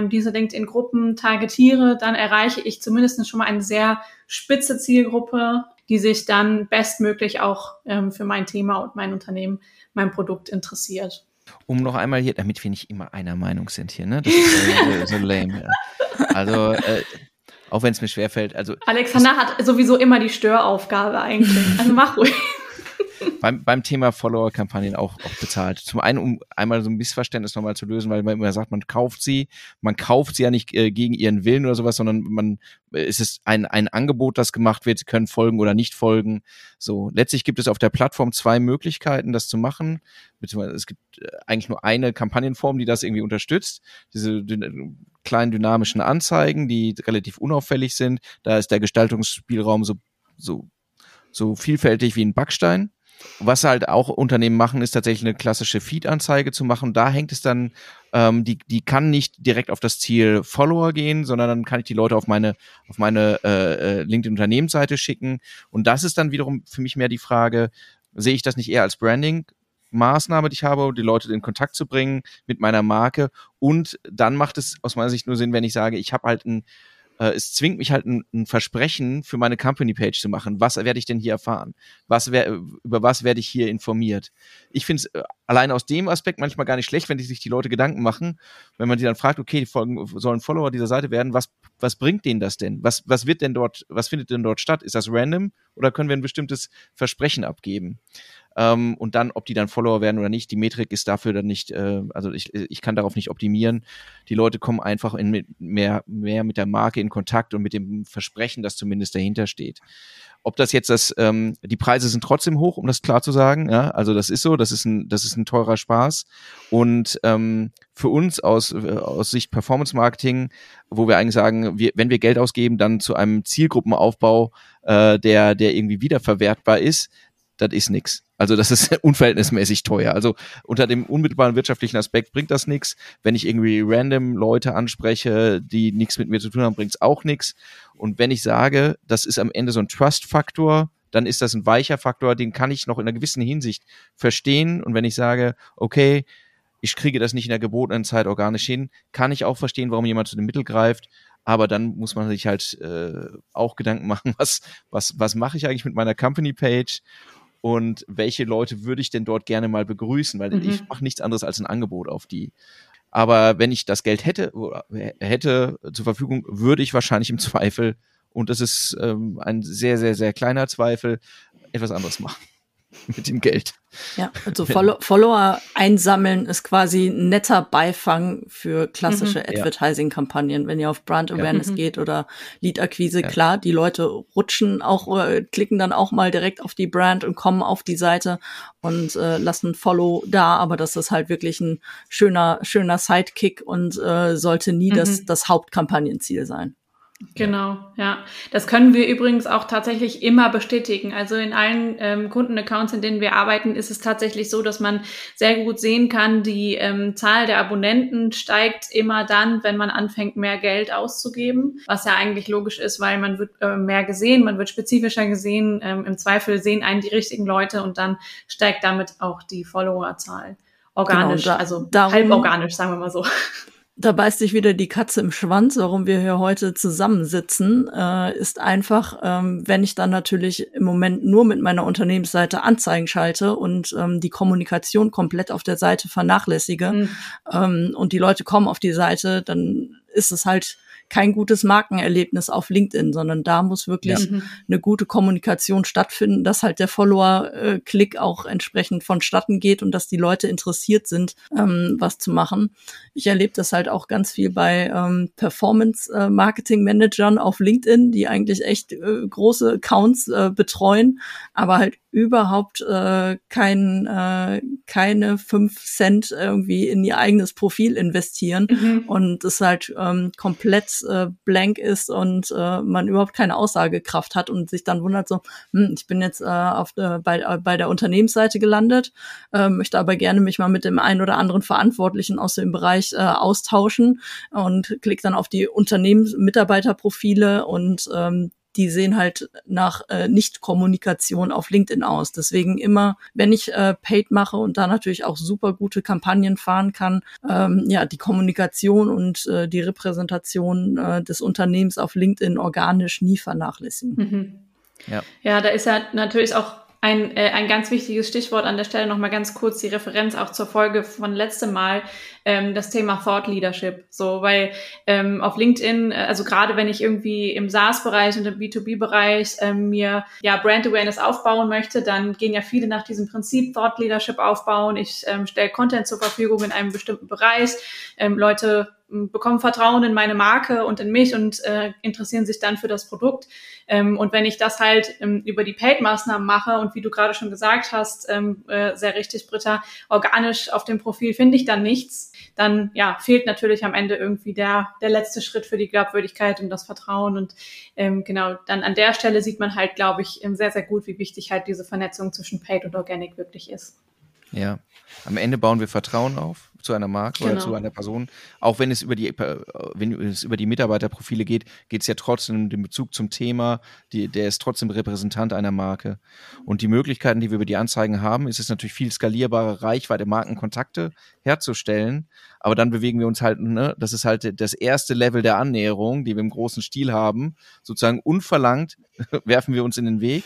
diese LinkedIn-Gruppen targetiere, dann erreiche ich zumindest schon mal eine sehr spitze Zielgruppe, die sich dann bestmöglich auch ähm, für mein Thema und mein Unternehmen, mein Produkt interessiert. Um noch einmal hier, damit wir nicht immer einer Meinung sind hier, ne? Das ist so, so lame. Ja. Also, äh, auch wenn es mir schwerfällt. Also, Alexander hat sowieso immer die Störaufgabe eigentlich. Also mach ruhig. Beim, beim Thema Follower-Kampagnen auch, auch bezahlt. Zum einen, um einmal so ein Missverständnis nochmal zu lösen, weil man immer sagt, man kauft sie. Man kauft sie ja nicht äh, gegen ihren Willen oder sowas, sondern man, äh, es ist ein, ein Angebot, das gemacht wird. Sie können folgen oder nicht folgen. So. Letztlich gibt es auf der Plattform zwei Möglichkeiten, das zu machen. Beziehungsweise es gibt äh, eigentlich nur eine Kampagnenform, die das irgendwie unterstützt. Diese kleinen dynamischen Anzeigen, die relativ unauffällig sind. Da ist der Gestaltungsspielraum so, so, so vielfältig wie ein Backstein. Was halt auch Unternehmen machen, ist tatsächlich eine klassische Feed-Anzeige zu machen. Da hängt es dann, ähm, die, die kann nicht direkt auf das Ziel Follower gehen, sondern dann kann ich die Leute auf meine, auf meine äh, äh LinkedIn-Unternehmensseite schicken. Und das ist dann wiederum für mich mehr die Frage, sehe ich das nicht eher als Branding? Maßnahme, die ich habe, die Leute in Kontakt zu bringen mit meiner Marke. Und dann macht es aus meiner Sicht nur Sinn, wenn ich sage, ich habe halt ein äh, es zwingt mich halt ein, ein, Versprechen für meine Company Page zu machen. Was werde ich denn hier erfahren? Was wär, über was werde ich hier informiert? Ich finde es äh, allein aus dem Aspekt manchmal gar nicht schlecht, wenn die sich die Leute Gedanken machen, wenn man die dann fragt, okay, die folgen, sollen Follower dieser Seite werden, was, was bringt denen das denn? Was, was wird denn dort, was findet denn dort statt? Ist das random oder können wir ein bestimmtes Versprechen abgeben? Ähm, und dann, ob die dann Follower werden oder nicht, die Metrik ist dafür dann nicht, äh, also ich, ich kann darauf nicht optimieren. Die Leute kommen einfach in mehr, mehr mit der Marke in Kontakt und mit dem Versprechen, das zumindest dahinter steht. Ob das jetzt das, ähm, die Preise sind trotzdem hoch, um das klar zu sagen. Ja, also das ist so, das ist ein, das ist ein teurer Spaß. Und ähm, für uns aus, äh, aus Sicht Performance Marketing, wo wir eigentlich sagen, wir, wenn wir Geld ausgeben, dann zu einem Zielgruppenaufbau, äh, der, der irgendwie wiederverwertbar ist, das ist nix. Also das ist (laughs) unverhältnismäßig teuer. Also unter dem unmittelbaren wirtschaftlichen Aspekt bringt das nichts. Wenn ich irgendwie random Leute anspreche, die nichts mit mir zu tun haben, bringt es auch nichts. Und wenn ich sage, das ist am Ende so ein Trust-Faktor, dann ist das ein weicher Faktor, den kann ich noch in einer gewissen Hinsicht verstehen. Und wenn ich sage, okay, ich kriege das nicht in der gebotenen Zeit organisch hin, kann ich auch verstehen, warum jemand zu dem Mittel greift. Aber dann muss man sich halt äh, auch Gedanken (laughs) machen, was, was, was mache ich eigentlich mit meiner Company-Page? Und welche Leute würde ich denn dort gerne mal begrüßen, weil mhm. ich mache nichts anderes als ein Angebot auf die. Aber wenn ich das Geld hätte oder hätte zur Verfügung, würde ich wahrscheinlich im Zweifel, und das ist ähm, ein sehr, sehr, sehr kleiner Zweifel, etwas anderes machen. (laughs) mit dem Geld. Ja, also (laughs) Follow Follower einsammeln ist quasi ein netter Beifang für klassische mhm. Advertising-Kampagnen. Wenn ihr auf Brand Awareness ja. Mhm. geht oder Lead-Akquise, ja. klar, die Leute rutschen auch, klicken dann auch mal direkt auf die Brand und kommen auf die Seite und äh, lassen Follow da, aber das ist halt wirklich ein schöner, schöner Sidekick und äh, sollte nie mhm. das, das Hauptkampagnenziel sein. Genau, ja. Das können wir übrigens auch tatsächlich immer bestätigen. Also in allen ähm, Kundenaccounts, in denen wir arbeiten, ist es tatsächlich so, dass man sehr gut sehen kann, die ähm, Zahl der Abonnenten steigt immer dann, wenn man anfängt, mehr Geld auszugeben. Was ja eigentlich logisch ist, weil man wird äh, mehr gesehen, man wird spezifischer gesehen. Ähm, Im Zweifel sehen einen die richtigen Leute und dann steigt damit auch die Followerzahl organisch, genau, da, also darum, halb organisch, sagen wir mal so. Da beißt sich wieder die Katze im Schwanz, warum wir hier heute zusammensitzen, äh, ist einfach, ähm, wenn ich dann natürlich im Moment nur mit meiner Unternehmensseite Anzeigen schalte und ähm, die Kommunikation komplett auf der Seite vernachlässige mhm. ähm, und die Leute kommen auf die Seite, dann ist es halt kein gutes Markenerlebnis auf LinkedIn, sondern da muss wirklich ja. eine gute Kommunikation stattfinden, dass halt der Follower-Klick auch entsprechend vonstatten geht und dass die Leute interessiert sind, ähm, was zu machen. Ich erlebe das halt auch ganz viel bei ähm, Performance-Marketing-Managern auf LinkedIn, die eigentlich echt äh, große Accounts äh, betreuen, aber halt überhaupt äh, kein, äh, keine fünf Cent irgendwie in ihr eigenes Profil investieren mhm. und es halt ähm, komplett äh, blank ist und äh, man überhaupt keine Aussagekraft hat und sich dann wundert so, hm, ich bin jetzt äh, auf, äh, bei, äh, bei der Unternehmensseite gelandet, äh, möchte aber gerne mich mal mit dem einen oder anderen Verantwortlichen aus dem Bereich äh, austauschen und klick dann auf die Unternehmensmitarbeiterprofile und ähm, die sehen halt nach äh, Nicht-Kommunikation auf LinkedIn aus. Deswegen immer, wenn ich äh, Paid mache und da natürlich auch super gute Kampagnen fahren kann, ähm, ja, die Kommunikation und äh, die Repräsentation äh, des Unternehmens auf LinkedIn organisch nie vernachlässigen. Mhm. Ja. ja, da ist ja natürlich auch ein, äh, ein ganz wichtiges Stichwort an der Stelle nochmal ganz kurz die Referenz auch zur Folge von letztem Mal, ähm, das Thema Thought Leadership. So, weil ähm, auf LinkedIn, äh, also gerade wenn ich irgendwie im SaaS-Bereich und im B2B-Bereich ähm, mir ja Brand Awareness aufbauen möchte, dann gehen ja viele nach diesem Prinzip Thought Leadership aufbauen. Ich ähm, stelle Content zur Verfügung in einem bestimmten Bereich. Ähm, Leute bekommen Vertrauen in meine Marke und in mich und äh, interessieren sich dann für das Produkt. Ähm, und wenn ich das halt ähm, über die Paid-Maßnahmen mache und wie du gerade schon gesagt hast, ähm, äh, sehr richtig, Britta, organisch auf dem Profil finde ich dann nichts, dann ja fehlt natürlich am Ende irgendwie der der letzte Schritt für die Glaubwürdigkeit und das Vertrauen und ähm, genau dann an der Stelle sieht man halt, glaube ich, sehr sehr gut, wie wichtig halt diese Vernetzung zwischen Paid und Organic wirklich ist. Ja, am Ende bauen wir Vertrauen auf zu einer Marke genau. oder zu einer Person. Auch wenn es über die, wenn es über die Mitarbeiterprofile geht, geht es ja trotzdem um den Bezug zum Thema. Die, der ist trotzdem Repräsentant einer Marke. Und die Möglichkeiten, die wir über die Anzeigen haben, ist es natürlich viel skalierbare Reichweite, Markenkontakte herzustellen. Aber dann bewegen wir uns halt, ne, das ist halt das erste Level der Annäherung, die wir im großen Stil haben. Sozusagen unverlangt (laughs) werfen wir uns in den Weg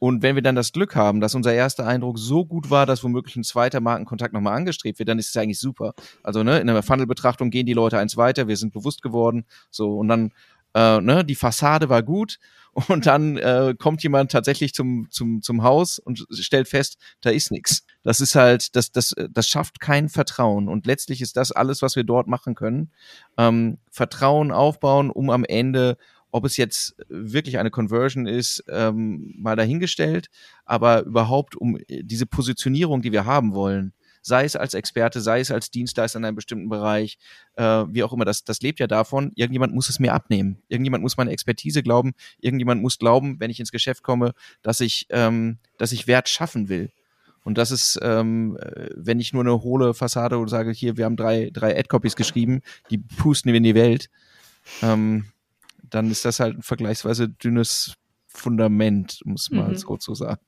und wenn wir dann das Glück haben, dass unser erster Eindruck so gut war, dass womöglich ein zweiter Markenkontakt nochmal angestrebt wird, dann ist es eigentlich super. Also ne, in der Funnel-Betrachtung gehen die Leute eins weiter, wir sind bewusst geworden, so und dann äh, ne, die Fassade war gut (laughs) und dann äh, kommt jemand tatsächlich zum zum zum Haus und stellt fest, da ist nichts. Das ist halt, das das das schafft kein Vertrauen und letztlich ist das alles, was wir dort machen können, ähm, Vertrauen aufbauen, um am Ende ob es jetzt wirklich eine Conversion ist, ähm, mal dahingestellt, aber überhaupt um äh, diese Positionierung, die wir haben wollen, sei es als Experte, sei es als Dienstleister in einem bestimmten Bereich, äh, wie auch immer, das, das lebt ja davon, irgendjemand muss es mir abnehmen. Irgendjemand muss meine Expertise glauben, irgendjemand muss glauben, wenn ich ins Geschäft komme, dass ich, ähm, dass ich Wert schaffen will. Und das ist, ähm, äh, wenn ich nur eine hohle Fassade und sage, hier, wir haben drei, drei Ad-Copies geschrieben, die pusten wir in die Welt. Ähm, dann ist das halt ein vergleichsweise dünnes Fundament, muss man mhm. so zu sagen.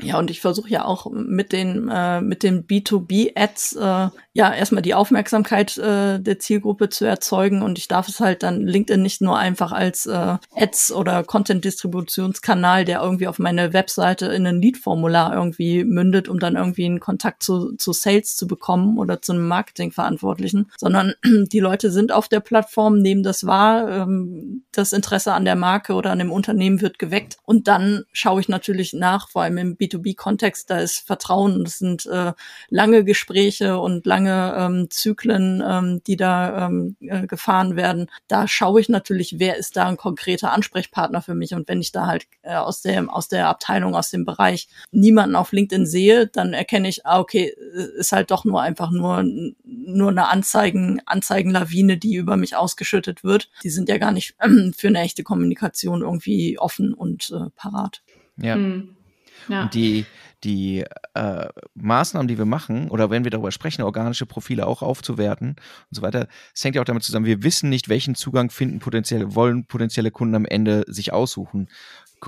Ja, und ich versuche ja auch mit den äh, mit den B2B-Ads äh, ja erstmal die Aufmerksamkeit äh, der Zielgruppe zu erzeugen. Und ich darf es halt dann LinkedIn nicht nur einfach als äh, Ads oder Content-Distributionskanal, der irgendwie auf meine Webseite in ein Lead-Formular irgendwie mündet, um dann irgendwie einen Kontakt zu, zu Sales zu bekommen oder zu einem Marketingverantwortlichen, sondern (clears throat) die Leute sind auf der Plattform, nehmen das wahr, ähm, das Interesse an der Marke oder an dem Unternehmen wird geweckt. Und dann schaue ich natürlich nach, vor allem im B B2B-Kontext, da ist Vertrauen, das sind äh, lange Gespräche und lange ähm, Zyklen, ähm, die da ähm, äh, gefahren werden. Da schaue ich natürlich, wer ist da ein konkreter Ansprechpartner für mich. Und wenn ich da halt äh, aus, der, aus der Abteilung, aus dem Bereich niemanden auf LinkedIn sehe, dann erkenne ich, ah, okay, äh, ist halt doch nur einfach nur, nur eine Anzeigen, Anzeigenlawine, die über mich ausgeschüttet wird. Die sind ja gar nicht äh, (clears throat) für eine echte Kommunikation irgendwie offen und äh, parat. Ja. Hm. Ja. Und die, die äh, Maßnahmen, die wir machen, oder wenn wir darüber sprechen, organische Profile auch aufzuwerten und so weiter, es hängt ja auch damit zusammen, wir wissen nicht, welchen Zugang finden potenzielle, wollen potenzielle Kunden am Ende sich aussuchen.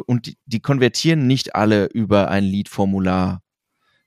Und die, die konvertieren nicht alle über ein Lead-Formular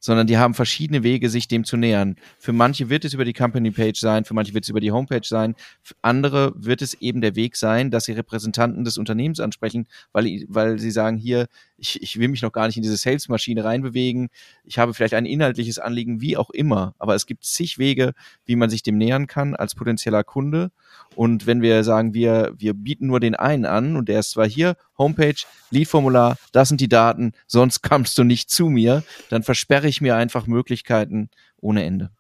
sondern die haben verschiedene Wege, sich dem zu nähern. Für manche wird es über die Company Page sein, für manche wird es über die Homepage sein, für andere wird es eben der Weg sein, dass sie Repräsentanten des Unternehmens ansprechen, weil, weil sie sagen, hier, ich, ich will mich noch gar nicht in diese Sales-Maschine reinbewegen, ich habe vielleicht ein inhaltliches Anliegen, wie auch immer, aber es gibt zig Wege, wie man sich dem nähern kann als potenzieller Kunde. Und wenn wir sagen, wir, wir bieten nur den einen an und der ist zwar hier, Homepage, Lead-Formular, das sind die Daten, sonst (laughs) kommst du nicht zu mir, dann versperre ich mir einfach Möglichkeiten ohne Ende.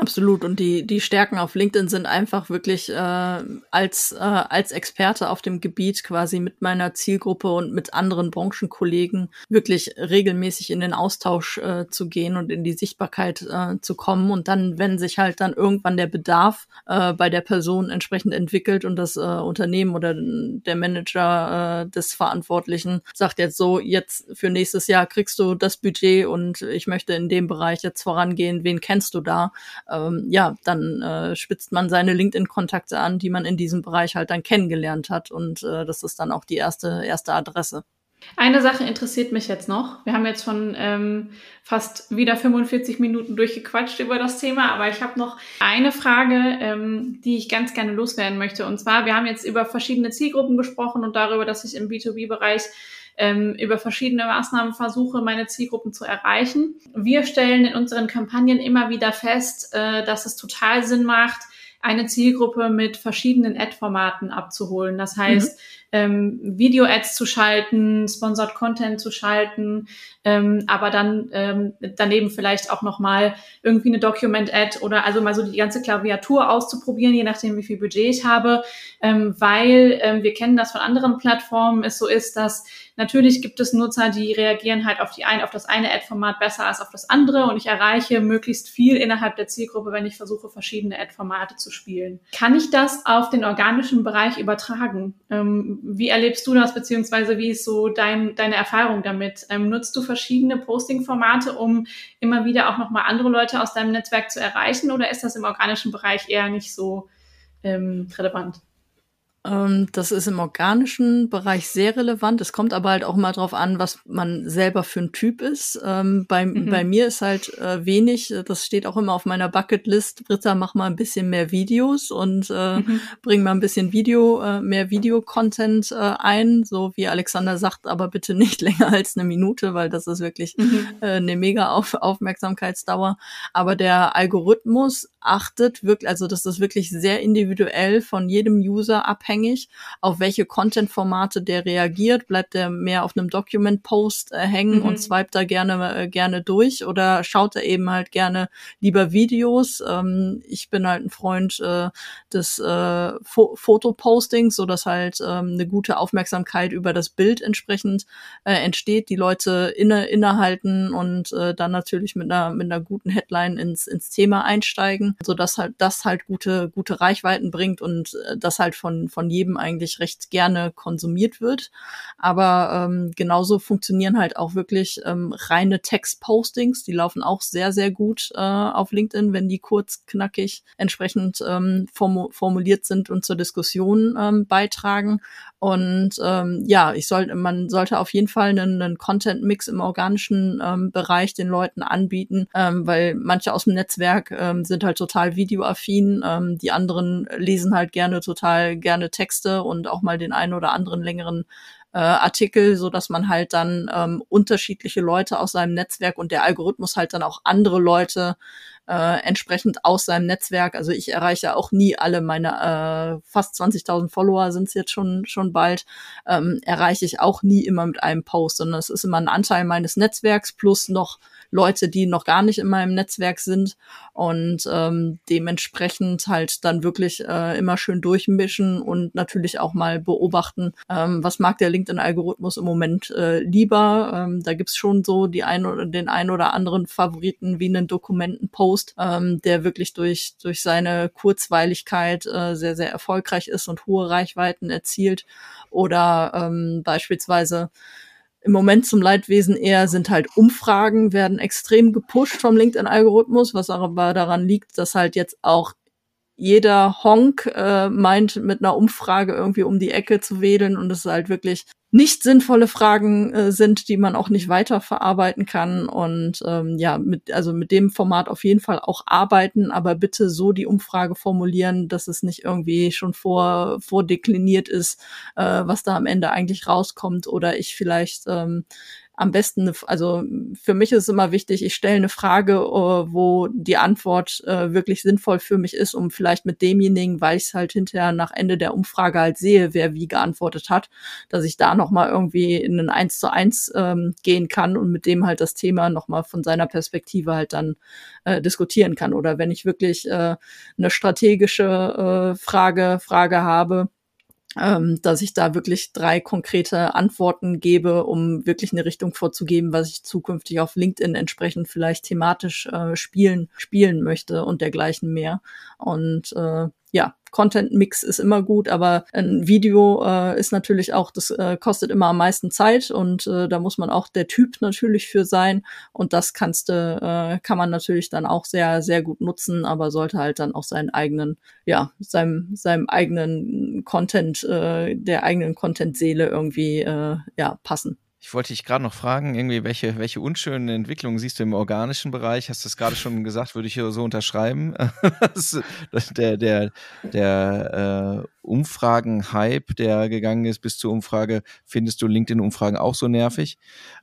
Absolut. Und die, die Stärken auf LinkedIn sind einfach wirklich äh, als, äh, als Experte auf dem Gebiet quasi mit meiner Zielgruppe und mit anderen Branchenkollegen wirklich regelmäßig in den Austausch äh, zu gehen und in die Sichtbarkeit äh, zu kommen. Und dann, wenn sich halt dann irgendwann der Bedarf äh, bei der Person entsprechend entwickelt und das äh, Unternehmen oder der Manager äh, des Verantwortlichen sagt jetzt so, jetzt für nächstes Jahr kriegst du das Budget und ich möchte in dem Bereich jetzt vorangehen, wen kennst du da? Ähm, ja, dann äh, spitzt man seine LinkedIn-Kontakte an, die man in diesem Bereich halt dann kennengelernt hat. Und äh, das ist dann auch die erste, erste Adresse. Eine Sache interessiert mich jetzt noch. Wir haben jetzt schon ähm, fast wieder 45 Minuten durchgequatscht über das Thema, aber ich habe noch eine Frage, ähm, die ich ganz gerne loswerden möchte. Und zwar, wir haben jetzt über verschiedene Zielgruppen gesprochen und darüber, dass sich im B2B-Bereich ähm, über verschiedene Maßnahmen versuche, meine Zielgruppen zu erreichen. Wir stellen in unseren Kampagnen immer wieder fest, äh, dass es total Sinn macht, eine Zielgruppe mit verschiedenen Ad-Formaten abzuholen. Das heißt, mhm ähm, Video-Ads zu schalten, Sponsored Content zu schalten, ähm, aber dann ähm, daneben vielleicht auch nochmal irgendwie eine Document-Ad oder also mal so die ganze Klaviatur auszuprobieren, je nachdem, wie viel Budget ich habe, ähm, weil ähm, wir kennen das von anderen Plattformen, es so ist, dass natürlich gibt es Nutzer, die reagieren halt auf die ein, auf das eine Ad-Format besser als auf das andere und ich erreiche möglichst viel innerhalb der Zielgruppe, wenn ich versuche, verschiedene Ad-Formate zu spielen. Kann ich das auf den organischen Bereich übertragen? Ähm, wie erlebst du das, beziehungsweise wie ist so dein, deine Erfahrung damit? Ähm, nutzt du verschiedene Posting-Formate, um immer wieder auch nochmal andere Leute aus deinem Netzwerk zu erreichen oder ist das im organischen Bereich eher nicht so ähm, relevant? Ähm, das ist im organischen Bereich sehr relevant. Es kommt aber halt auch mal drauf an, was man selber für ein Typ ist. Ähm, bei, mhm. bei mir ist halt äh, wenig, das steht auch immer auf meiner Bucketlist. Britta, mach mal ein bisschen mehr Videos und äh, mhm. bring mal ein bisschen Video, äh, mehr Videocontent äh, ein, so wie Alexander sagt, aber bitte nicht (laughs) länger als eine Minute, weil das ist wirklich mhm. äh, eine mega auf Aufmerksamkeitsdauer. Aber der Algorithmus achtet wirklich, also das ist wirklich sehr individuell von jedem User abhängig, auf welche Content-Formate der reagiert. Bleibt er mehr auf einem Document-Post äh, hängen mhm. und swipet da gerne, äh, gerne durch oder schaut er eben halt gerne lieber Videos. Ähm, ich bin halt ein Freund äh, des äh, Fo Fotopostings, so dass halt ähm, eine gute Aufmerksamkeit über das Bild entsprechend äh, entsteht, die Leute inne, innehalten und äh, dann natürlich mit einer, mit einer guten Headline ins, ins Thema einsteigen so dass halt das halt gute gute Reichweiten bringt und äh, das halt von von jedem eigentlich recht gerne konsumiert wird. Aber ähm, genauso funktionieren halt auch wirklich ähm, reine Textpostings, die laufen auch sehr sehr gut äh, auf LinkedIn, wenn die kurz knackig entsprechend ähm, formu formuliert sind und zur Diskussion ähm, beitragen. Und ähm, ja, ich sollte, man sollte auf jeden Fall einen, einen Content-Mix im organischen ähm, Bereich den Leuten anbieten, ähm, weil manche aus dem Netzwerk ähm, sind halt total videoaffin, ähm, die anderen lesen halt gerne total gerne Texte und auch mal den einen oder anderen längeren äh, Artikel, so dass man halt dann ähm, unterschiedliche Leute aus seinem Netzwerk und der Algorithmus halt dann auch andere Leute äh, entsprechend aus seinem Netzwerk. Also ich erreiche auch nie alle meine äh, fast 20.000 Follower sind es jetzt schon schon bald. Ähm, erreiche ich auch nie immer mit einem Post, sondern es ist immer ein Anteil meines Netzwerks plus noch Leute, die noch gar nicht in meinem Netzwerk sind und ähm, dementsprechend halt dann wirklich äh, immer schön durchmischen und natürlich auch mal beobachten, ähm, was mag der LinkedIn-Algorithmus im Moment äh, lieber. Ähm, da gibt's schon so die ein oder den ein oder anderen Favoriten wie einen Dokumentenpost, ähm, der wirklich durch durch seine Kurzweiligkeit äh, sehr sehr erfolgreich ist und hohe Reichweiten erzielt. Oder ähm, beispielsweise im Moment zum Leidwesen eher sind halt Umfragen, werden extrem gepusht vom LinkedIn-Algorithmus, was aber daran liegt, dass halt jetzt auch jeder Honk äh, meint, mit einer Umfrage irgendwie um die Ecke zu wedeln und es halt wirklich nicht sinnvolle Fragen äh, sind, die man auch nicht weiter verarbeiten kann. Und ähm, ja, mit, also mit dem Format auf jeden Fall auch arbeiten, aber bitte so die Umfrage formulieren, dass es nicht irgendwie schon vor, vordekliniert ist, äh, was da am Ende eigentlich rauskommt oder ich vielleicht ähm, am besten, also für mich ist es immer wichtig, ich stelle eine Frage, äh, wo die Antwort äh, wirklich sinnvoll für mich ist, um vielleicht mit demjenigen, weil ich es halt hinterher nach Ende der Umfrage halt sehe, wer wie geantwortet hat, dass ich da nochmal irgendwie in ein Eins zu eins ähm, gehen kann und mit dem halt das Thema nochmal von seiner Perspektive halt dann äh, diskutieren kann. Oder wenn ich wirklich äh, eine strategische äh, Frage, Frage habe, ähm, dass ich da wirklich drei konkrete Antworten gebe, um wirklich eine Richtung vorzugeben, was ich zukünftig auf LinkedIn entsprechend vielleicht thematisch äh, spielen spielen möchte und dergleichen mehr. Und äh, ja, Content-Mix ist immer gut, aber ein Video äh, ist natürlich auch, das äh, kostet immer am meisten Zeit und äh, da muss man auch der Typ natürlich für sein und das kannst du, äh, kann man natürlich dann auch sehr, sehr gut nutzen, aber sollte halt dann auch seinen eigenen, ja, seinem, seinem eigenen Content, äh, der eigenen Content-Seele irgendwie, äh, ja, passen. Ich wollte dich gerade noch fragen, irgendwie, welche, welche unschönen Entwicklungen siehst du im organischen Bereich? Hast du es gerade schon gesagt, würde ich so unterschreiben. (laughs) das, das, der der, der äh, Umfragen-Hype, der gegangen ist bis zur Umfrage, findest du LinkedIn-Umfragen auch so nervig?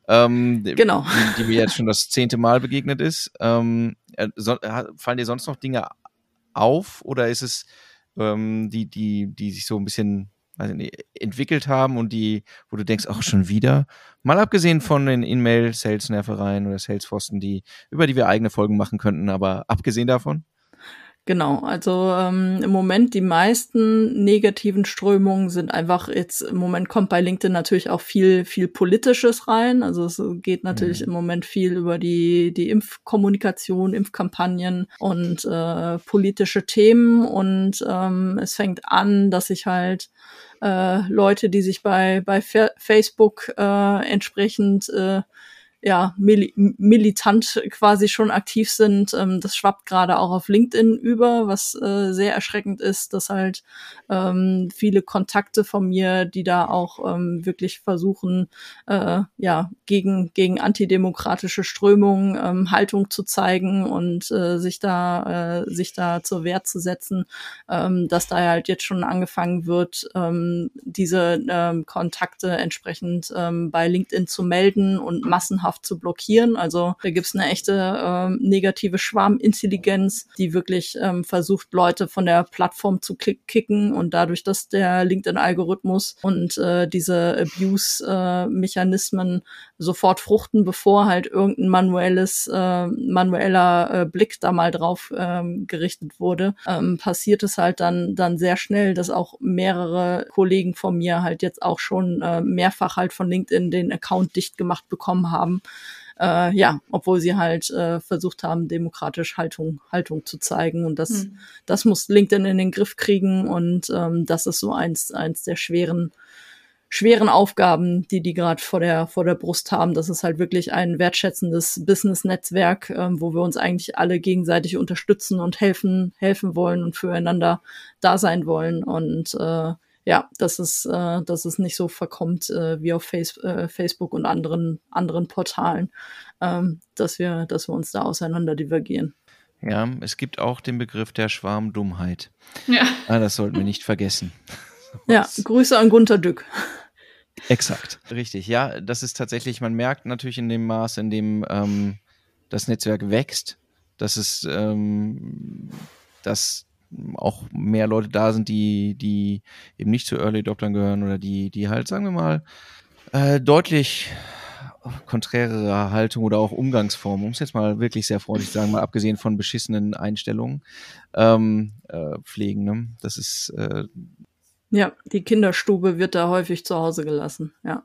Ähm, genau. Die, die, mir jetzt schon das zehnte Mal begegnet ist. Ähm, äh, so, fallen dir sonst noch Dinge auf oder ist es ähm, die, die, die sich so ein bisschen weiß nicht, entwickelt haben und die, wo du denkst, auch schon wieder. Mal abgesehen von den In-Mail-Sales-Nervereien oder Sales-Pfosten, die, über die wir eigene Folgen machen könnten, aber abgesehen davon? Genau, also ähm, im Moment die meisten negativen Strömungen sind einfach jetzt im Moment kommt bei LinkedIn natürlich auch viel viel politisches rein. Also es geht natürlich mhm. im Moment viel über die die Impfkommunikation, Impfkampagnen und äh, politische Themen und ähm, es fängt an, dass ich halt äh, Leute, die sich bei bei Facebook äh, entsprechend äh, ja, mil militant quasi schon aktiv sind. Ähm, das schwappt gerade auch auf LinkedIn über, was äh, sehr erschreckend ist, dass halt ähm, viele Kontakte von mir, die da auch ähm, wirklich versuchen, äh, ja, gegen, gegen antidemokratische Strömungen ähm, Haltung zu zeigen und äh, sich da, äh, sich da zur Wehr zu setzen, ähm, dass da halt jetzt schon angefangen wird, ähm, diese ähm, Kontakte entsprechend ähm, bei LinkedIn zu melden und massenhaft dauerhaft zu blockieren. Also da gibt es eine echte ähm, negative Schwarmintelligenz, die wirklich ähm, versucht, Leute von der Plattform zu kicken und dadurch, dass der LinkedIn-Algorithmus und äh, diese Abuse-Mechanismen sofort fruchten, bevor halt irgendein manuelles, äh, manueller äh, Blick da mal drauf ähm, gerichtet wurde, ähm, passiert es halt dann, dann sehr schnell, dass auch mehrere Kollegen von mir halt jetzt auch schon äh, mehrfach halt von LinkedIn den Account dicht gemacht bekommen haben, äh, ja, obwohl sie halt äh, versucht haben, demokratisch Haltung, Haltung zu zeigen. Und das, mhm. das muss LinkedIn in den Griff kriegen. Und ähm, das ist so eins, eins der schweren, schweren Aufgaben, die die gerade vor der, vor der Brust haben. Das ist halt wirklich ein wertschätzendes Business-Netzwerk, ähm, wo wir uns eigentlich alle gegenseitig unterstützen und helfen, helfen wollen und füreinander da sein wollen. Und äh, ja, dass es, äh, dass es nicht so verkommt äh, wie auf Face, äh, Facebook und anderen, anderen Portalen, ähm, dass wir, dass wir uns da auseinander divergieren. Ja, es gibt auch den Begriff der Schwarmdummheit. Ja. Ah, das sollten wir nicht vergessen. (laughs) ja, Grüße an Gunter Dück. Exakt, richtig. Ja, das ist tatsächlich, man merkt natürlich in dem Maß, in dem ähm, das Netzwerk wächst, dass es, ähm, dass auch mehr Leute da sind, die, die eben nicht zu Early Adoptern gehören oder die, die halt, sagen wir mal, äh, deutlich konträrere Haltung oder auch Umgangsform, um es jetzt mal wirklich sehr freundlich zu sagen, mal abgesehen von beschissenen Einstellungen, ähm, äh, pflegen. Ne? Das ist äh, ja, die Kinderstube wird da häufig zu Hause gelassen, ja.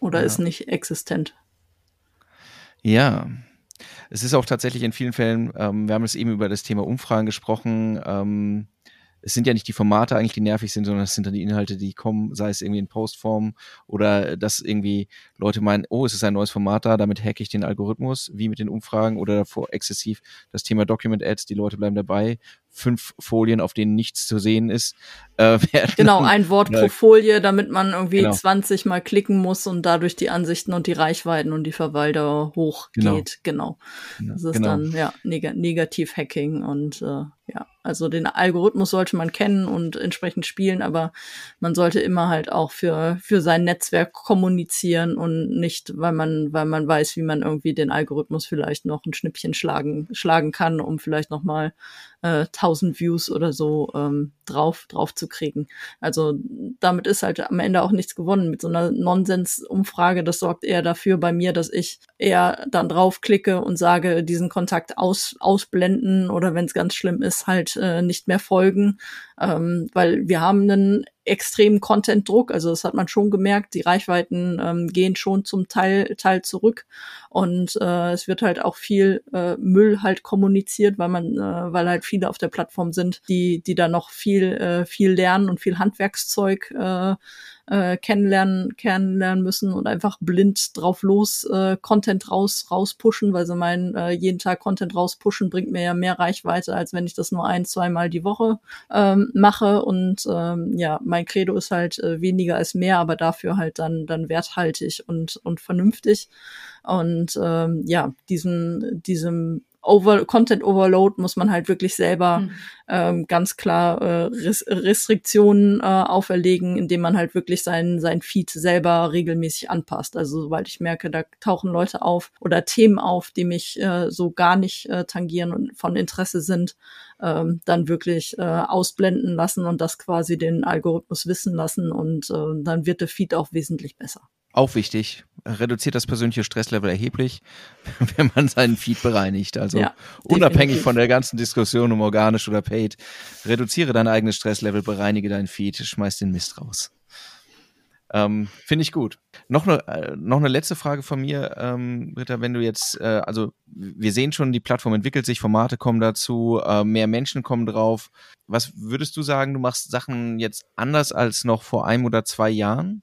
Oder ja. ist nicht existent. Ja, es ist auch tatsächlich in vielen Fällen, ähm, wir haben es eben über das Thema Umfragen gesprochen, ähm, es sind ja nicht die Formate eigentlich, die nervig sind, sondern es sind dann die Inhalte, die kommen, sei es irgendwie in Postform oder dass irgendwie Leute meinen, oh, es ist ein neues Format da, damit hacke ich den Algorithmus, wie mit den Umfragen oder davor exzessiv das Thema Document Ads, die Leute bleiben dabei, fünf Folien, auf denen nichts zu sehen ist. Äh, (laughs) genau, ein Wort pro Folie, damit man irgendwie genau. 20 mal klicken muss und dadurch die Ansichten und die Reichweiten und die Verwalter hochgeht. Genau. genau. Das ist genau. dann ja neg Negativ-Hacking und äh, ja, also den Algorithmus sollte man kennen und entsprechend spielen, aber man sollte immer halt auch für, für sein Netzwerk kommunizieren und nicht, weil man, weil man weiß, wie man irgendwie den Algorithmus vielleicht noch ein Schnippchen schlagen, schlagen kann, um vielleicht nochmal äh, 1000 Views oder so ähm, drauf, drauf zu kriegen. Also damit ist halt am Ende auch nichts gewonnen mit so einer Nonsens-Umfrage. Das sorgt eher dafür bei mir, dass ich eher dann draufklicke und sage, diesen Kontakt aus, ausblenden oder wenn es ganz schlimm ist, halt äh, nicht mehr folgen, ähm, weil wir haben einen extremen Content-Druck. Also das hat man schon gemerkt. Die Reichweiten ähm, gehen schon zum Teil, Teil zurück und äh, es wird halt auch viel äh, Müll halt kommuniziert, weil man, äh, weil halt viele auf der Plattform sind, die, die da noch viel, äh, viel lernen und viel Handwerkszeug äh, äh, kennenlernen, kennenlernen müssen und einfach blind drauf los äh, Content raus, rauspushen, weil sie meinen, äh, jeden Tag Content rauspushen bringt mir ja mehr Reichweite, als wenn ich das nur ein, zweimal die Woche ähm, mache. Und ähm, ja, mein Credo ist halt äh, weniger als mehr, aber dafür halt dann, dann werthaltig und, und vernünftig. Und ähm, ja, diesem, diesem Over Content Overload muss man halt wirklich selber mhm. ähm, ganz klar äh, Res Restriktionen äh, auferlegen, indem man halt wirklich sein sein Feed selber regelmäßig anpasst. Also sobald ich merke, da tauchen Leute auf oder Themen auf, die mich äh, so gar nicht äh, tangieren und von Interesse sind, ähm, dann wirklich äh, ausblenden lassen und das quasi den Algorithmus wissen lassen und äh, dann wird der Feed auch wesentlich besser. Auch wichtig, reduziert das persönliche Stresslevel erheblich, (laughs) wenn man seinen Feed bereinigt. Also ja, unabhängig von der ganzen Diskussion um organisch oder paid, reduziere dein eigenes Stresslevel, bereinige deinen Feed, schmeiß den Mist raus. Ähm, Finde ich gut. Noch eine, äh, noch eine letzte Frage von mir, ähm, Britta, wenn du jetzt, äh, also wir sehen schon, die Plattform entwickelt sich, Formate kommen dazu, äh, mehr Menschen kommen drauf. Was würdest du sagen, du machst Sachen jetzt anders als noch vor einem oder zwei Jahren?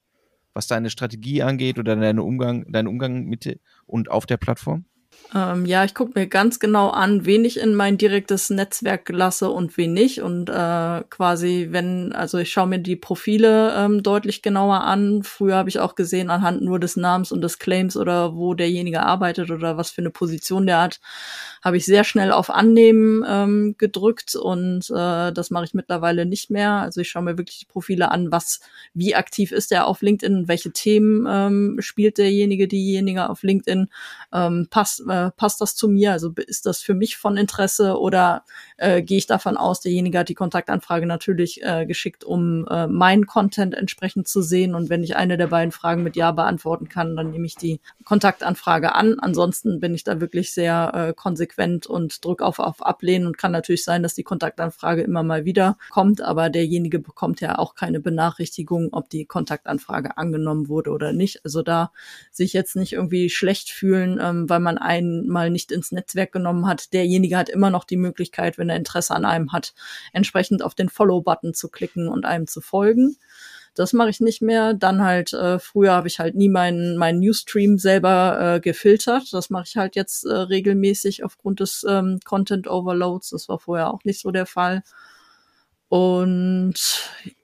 Was deine Strategie angeht oder deinen Umgang, deinen Umgang mit und auf der Plattform? Ähm, ja, ich gucke mir ganz genau an, wen ich in mein direktes Netzwerk lasse und wen nicht. Und äh, quasi, wenn, also ich schaue mir die Profile ähm, deutlich genauer an. Früher habe ich auch gesehen, anhand nur des Namens und des Claims oder wo derjenige arbeitet oder was für eine Position der hat, habe ich sehr schnell auf Annehmen ähm, gedrückt und äh, das mache ich mittlerweile nicht mehr. Also ich schaue mir wirklich die Profile an, was, wie aktiv ist er auf LinkedIn, welche Themen ähm, spielt derjenige, diejenige auf LinkedIn, ähm, passt, äh, passt das zu mir, also ist das für mich von Interesse oder äh, gehe ich davon aus, derjenige hat die Kontaktanfrage natürlich äh, geschickt, um äh, meinen Content entsprechend zu sehen und wenn ich eine der beiden Fragen mit Ja beantworten kann, dann nehme ich die Kontaktanfrage an. Ansonsten bin ich da wirklich sehr äh, konsequent und drücke auf, auf Ablehnen und kann natürlich sein, dass die Kontaktanfrage immer mal wieder kommt, aber derjenige bekommt ja auch keine Benachrichtigung, ob die Kontaktanfrage angenommen wurde oder nicht. Also da sich jetzt nicht irgendwie schlecht fühlen, ähm, weil man einen mal nicht ins Netzwerk genommen hat. Derjenige hat immer noch die Möglichkeit, wenn er Interesse an einem hat, entsprechend auf den Follow-Button zu klicken und einem zu folgen. Das mache ich nicht mehr. Dann halt, äh, früher habe ich halt nie meinen mein Newsstream selber äh, gefiltert. Das mache ich halt jetzt äh, regelmäßig aufgrund des ähm, Content Overloads. Das war vorher auch nicht so der Fall. Und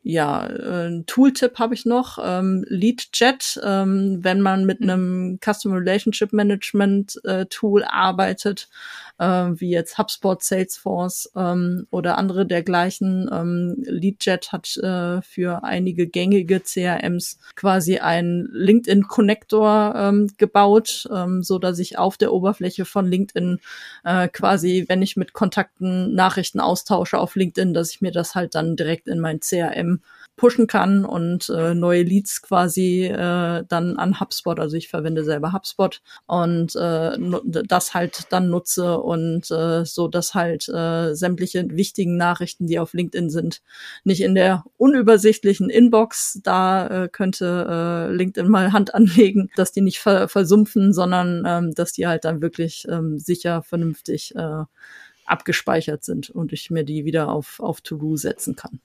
ja, äh, ein Tooltip habe ich noch, ähm, LeadJet, ähm, wenn man mit mhm. einem Customer Relationship Management äh, Tool arbeitet, äh, wie jetzt HubSpot, Salesforce ähm, oder andere dergleichen. Ähm, LeadJet hat äh, für einige gängige CRMs quasi einen LinkedIn Connector ähm, gebaut, ähm, so dass ich auf der Oberfläche von LinkedIn äh, quasi, wenn ich mit Kontakten Nachrichten austausche auf LinkedIn, dass ich mir das halt dann direkt in mein CRM pushen kann und äh, neue Leads quasi äh, dann an HubSpot, also ich verwende selber HubSpot und äh, das halt dann nutze und äh, so, dass halt äh, sämtliche wichtigen Nachrichten, die auf LinkedIn sind, nicht in der unübersichtlichen Inbox, da äh, könnte äh, LinkedIn mal Hand anlegen, dass die nicht ver versumpfen, sondern ähm, dass die halt dann wirklich ähm, sicher, vernünftig äh, abgespeichert sind und ich mir die wieder auf, auf To-Do setzen kann.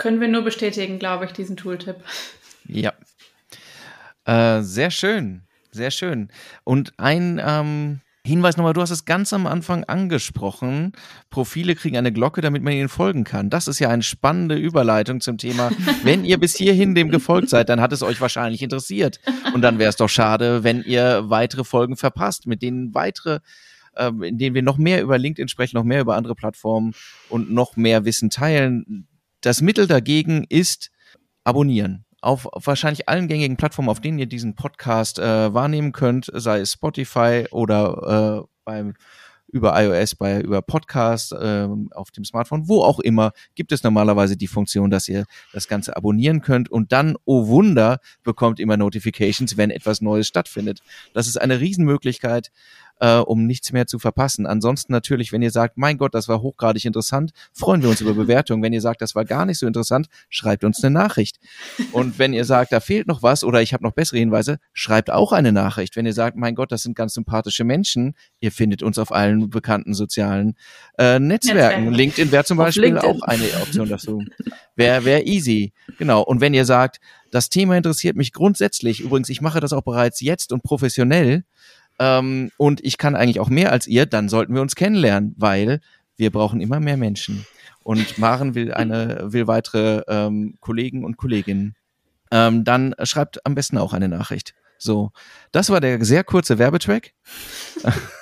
Können wir nur bestätigen, glaube ich, diesen Tooltip. Ja. Äh, sehr schön, sehr schön. Und ein ähm, Hinweis nochmal, du hast es ganz am Anfang angesprochen. Profile kriegen eine Glocke, damit man ihnen folgen kann. Das ist ja eine spannende Überleitung zum Thema. (laughs) Wenn ihr bis hierhin dem gefolgt seid, dann hat es euch wahrscheinlich interessiert. Und dann wäre es doch schade, wenn ihr weitere Folgen verpasst, mit denen weitere ähm, in denen wir noch mehr über LinkedIn sprechen, noch mehr über andere Plattformen und noch mehr Wissen teilen. Das Mittel dagegen ist abonnieren. Auf, wahrscheinlich allen gängigen Plattformen, auf denen ihr diesen Podcast äh, wahrnehmen könnt, sei es Spotify oder äh, beim über iOS, bei über Podcast, äh, auf dem Smartphone, wo auch immer, gibt es normalerweise die Funktion, dass ihr das Ganze abonnieren könnt und dann, oh Wunder, bekommt immer Notifications, wenn etwas Neues stattfindet. Das ist eine Riesenmöglichkeit, äh, um nichts mehr zu verpassen. Ansonsten natürlich, wenn ihr sagt, mein Gott, das war hochgradig interessant, freuen wir uns über Bewertungen. Wenn ihr sagt, das war gar nicht so interessant, schreibt uns eine Nachricht. Und wenn ihr sagt, da fehlt noch was oder ich habe noch bessere Hinweise, schreibt auch eine Nachricht. Wenn ihr sagt, mein Gott, das sind ganz sympathische Menschen, ihr findet uns auf allen bekannten sozialen äh, Netzwerken. Netzwerken. LinkedIn wäre zum Beispiel auch eine Option dazu. Wäre wär easy. Genau. Und wenn ihr sagt, das Thema interessiert mich grundsätzlich, übrigens, ich mache das auch bereits jetzt und professionell, ähm, und ich kann eigentlich auch mehr als ihr, dann sollten wir uns kennenlernen, weil wir brauchen immer mehr Menschen. Und Maren will eine, will weitere ähm, Kollegen und Kolleginnen. Ähm, dann schreibt am besten auch eine Nachricht. So, das war der sehr kurze Werbetrack. (laughs)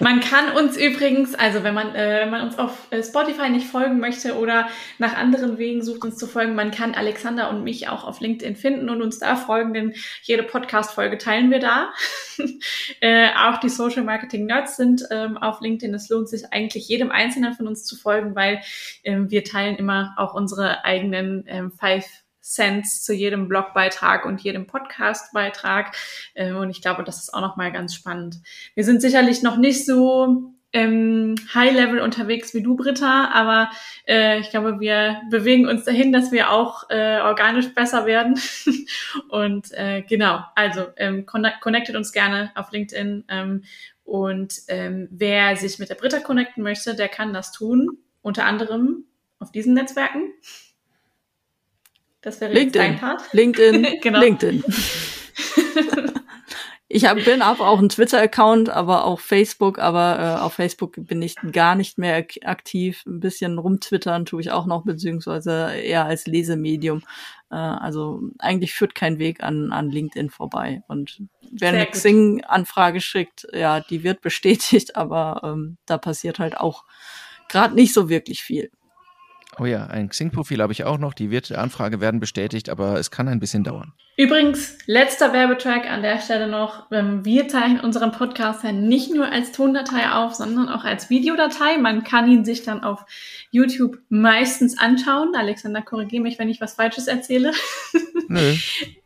Man kann uns übrigens, also wenn man, äh, wenn man uns auf äh, Spotify nicht folgen möchte oder nach anderen Wegen sucht, uns zu folgen, man kann Alexander und mich auch auf LinkedIn finden und uns da folgen, denn jede Podcast-Folge teilen wir da. (laughs) äh, auch die Social Marketing Nerds sind ähm, auf LinkedIn. Es lohnt sich eigentlich jedem Einzelnen von uns zu folgen, weil ähm, wir teilen immer auch unsere eigenen ähm, Five Cents zu jedem Blogbeitrag und jedem Podcastbeitrag. Ähm, und ich glaube, das ist auch nochmal ganz spannend. Wir sind sicherlich noch nicht so ähm, High-Level unterwegs wie du, Britta, aber äh, ich glaube, wir bewegen uns dahin, dass wir auch äh, organisch besser werden. (laughs) und äh, genau, also ähm, connectet uns gerne auf LinkedIn. Ähm, und ähm, wer sich mit der Britta connecten möchte, der kann das tun, unter anderem auf diesen Netzwerken. Das wäre LinkedIn. dein Part. LinkedIn. (laughs) genau. LinkedIn. (laughs) ich hab, bin auch, auch ein Twitter-Account, aber auch Facebook, aber äh, auf Facebook bin ich gar nicht mehr aktiv. Ein bisschen rumtwittern tue ich auch noch, beziehungsweise eher als Lesemedium. Äh, also eigentlich führt kein Weg an, an LinkedIn vorbei. Und wer Sehr eine Xing-Anfrage schickt, ja, die wird bestätigt, (laughs) aber ähm, da passiert halt auch gerade nicht so wirklich viel. Oh ja, ein Xing-Profil habe ich auch noch. Die wird, Anfrage werden bestätigt, aber es kann ein bisschen dauern. Übrigens, letzter Werbetrack an der Stelle noch. Ähm, wir zeichnen unseren Podcast ja nicht nur als Tondatei auf, sondern auch als Videodatei. Man kann ihn sich dann auf YouTube meistens anschauen. Alexander, korrigiere mich, wenn ich was Falsches erzähle. Nö. (laughs)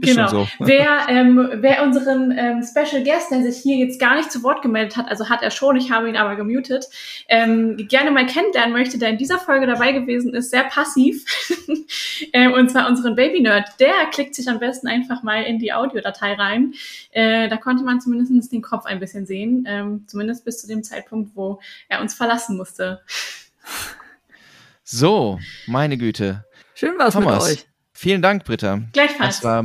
Genau. So. Wer, ähm, wer unseren ähm, Special Guest, der sich hier jetzt gar nicht zu Wort gemeldet hat, also hat er schon, ich habe ihn aber gemutet, ähm, gerne mal kennenlernen möchte, der in dieser Folge dabei gewesen ist, sehr passiv, (laughs) ähm, und zwar unseren Baby Nerd, der klickt sich am besten einfach mal in die Audiodatei rein. Äh, da konnte man zumindest den Kopf ein bisschen sehen, ähm, zumindest bis zu dem Zeitpunkt, wo er uns verlassen musste. So, meine Güte. Schön war's Thomas. mit euch. Vielen Dank, Britta. Gleichfalls. Das war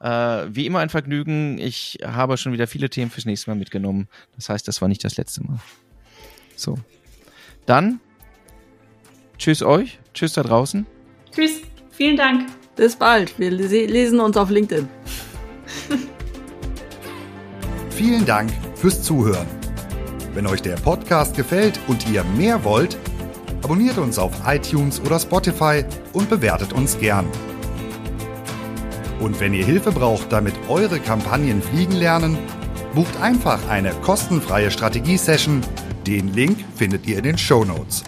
äh, wie immer ein Vergnügen. Ich habe schon wieder viele Themen fürs nächste Mal mitgenommen. Das heißt, das war nicht das letzte Mal. So. Dann tschüss euch. Tschüss da draußen. Tschüss. Vielen Dank. Bis bald. Wir lesen uns auf LinkedIn. (laughs) Vielen Dank fürs Zuhören. Wenn euch der Podcast gefällt und ihr mehr wollt, abonniert uns auf iTunes oder Spotify und bewertet uns gern. Und wenn ihr Hilfe braucht, damit eure Kampagnen fliegen lernen, bucht einfach eine kostenfreie Strategie-Session. Den Link findet ihr in den Show Notes.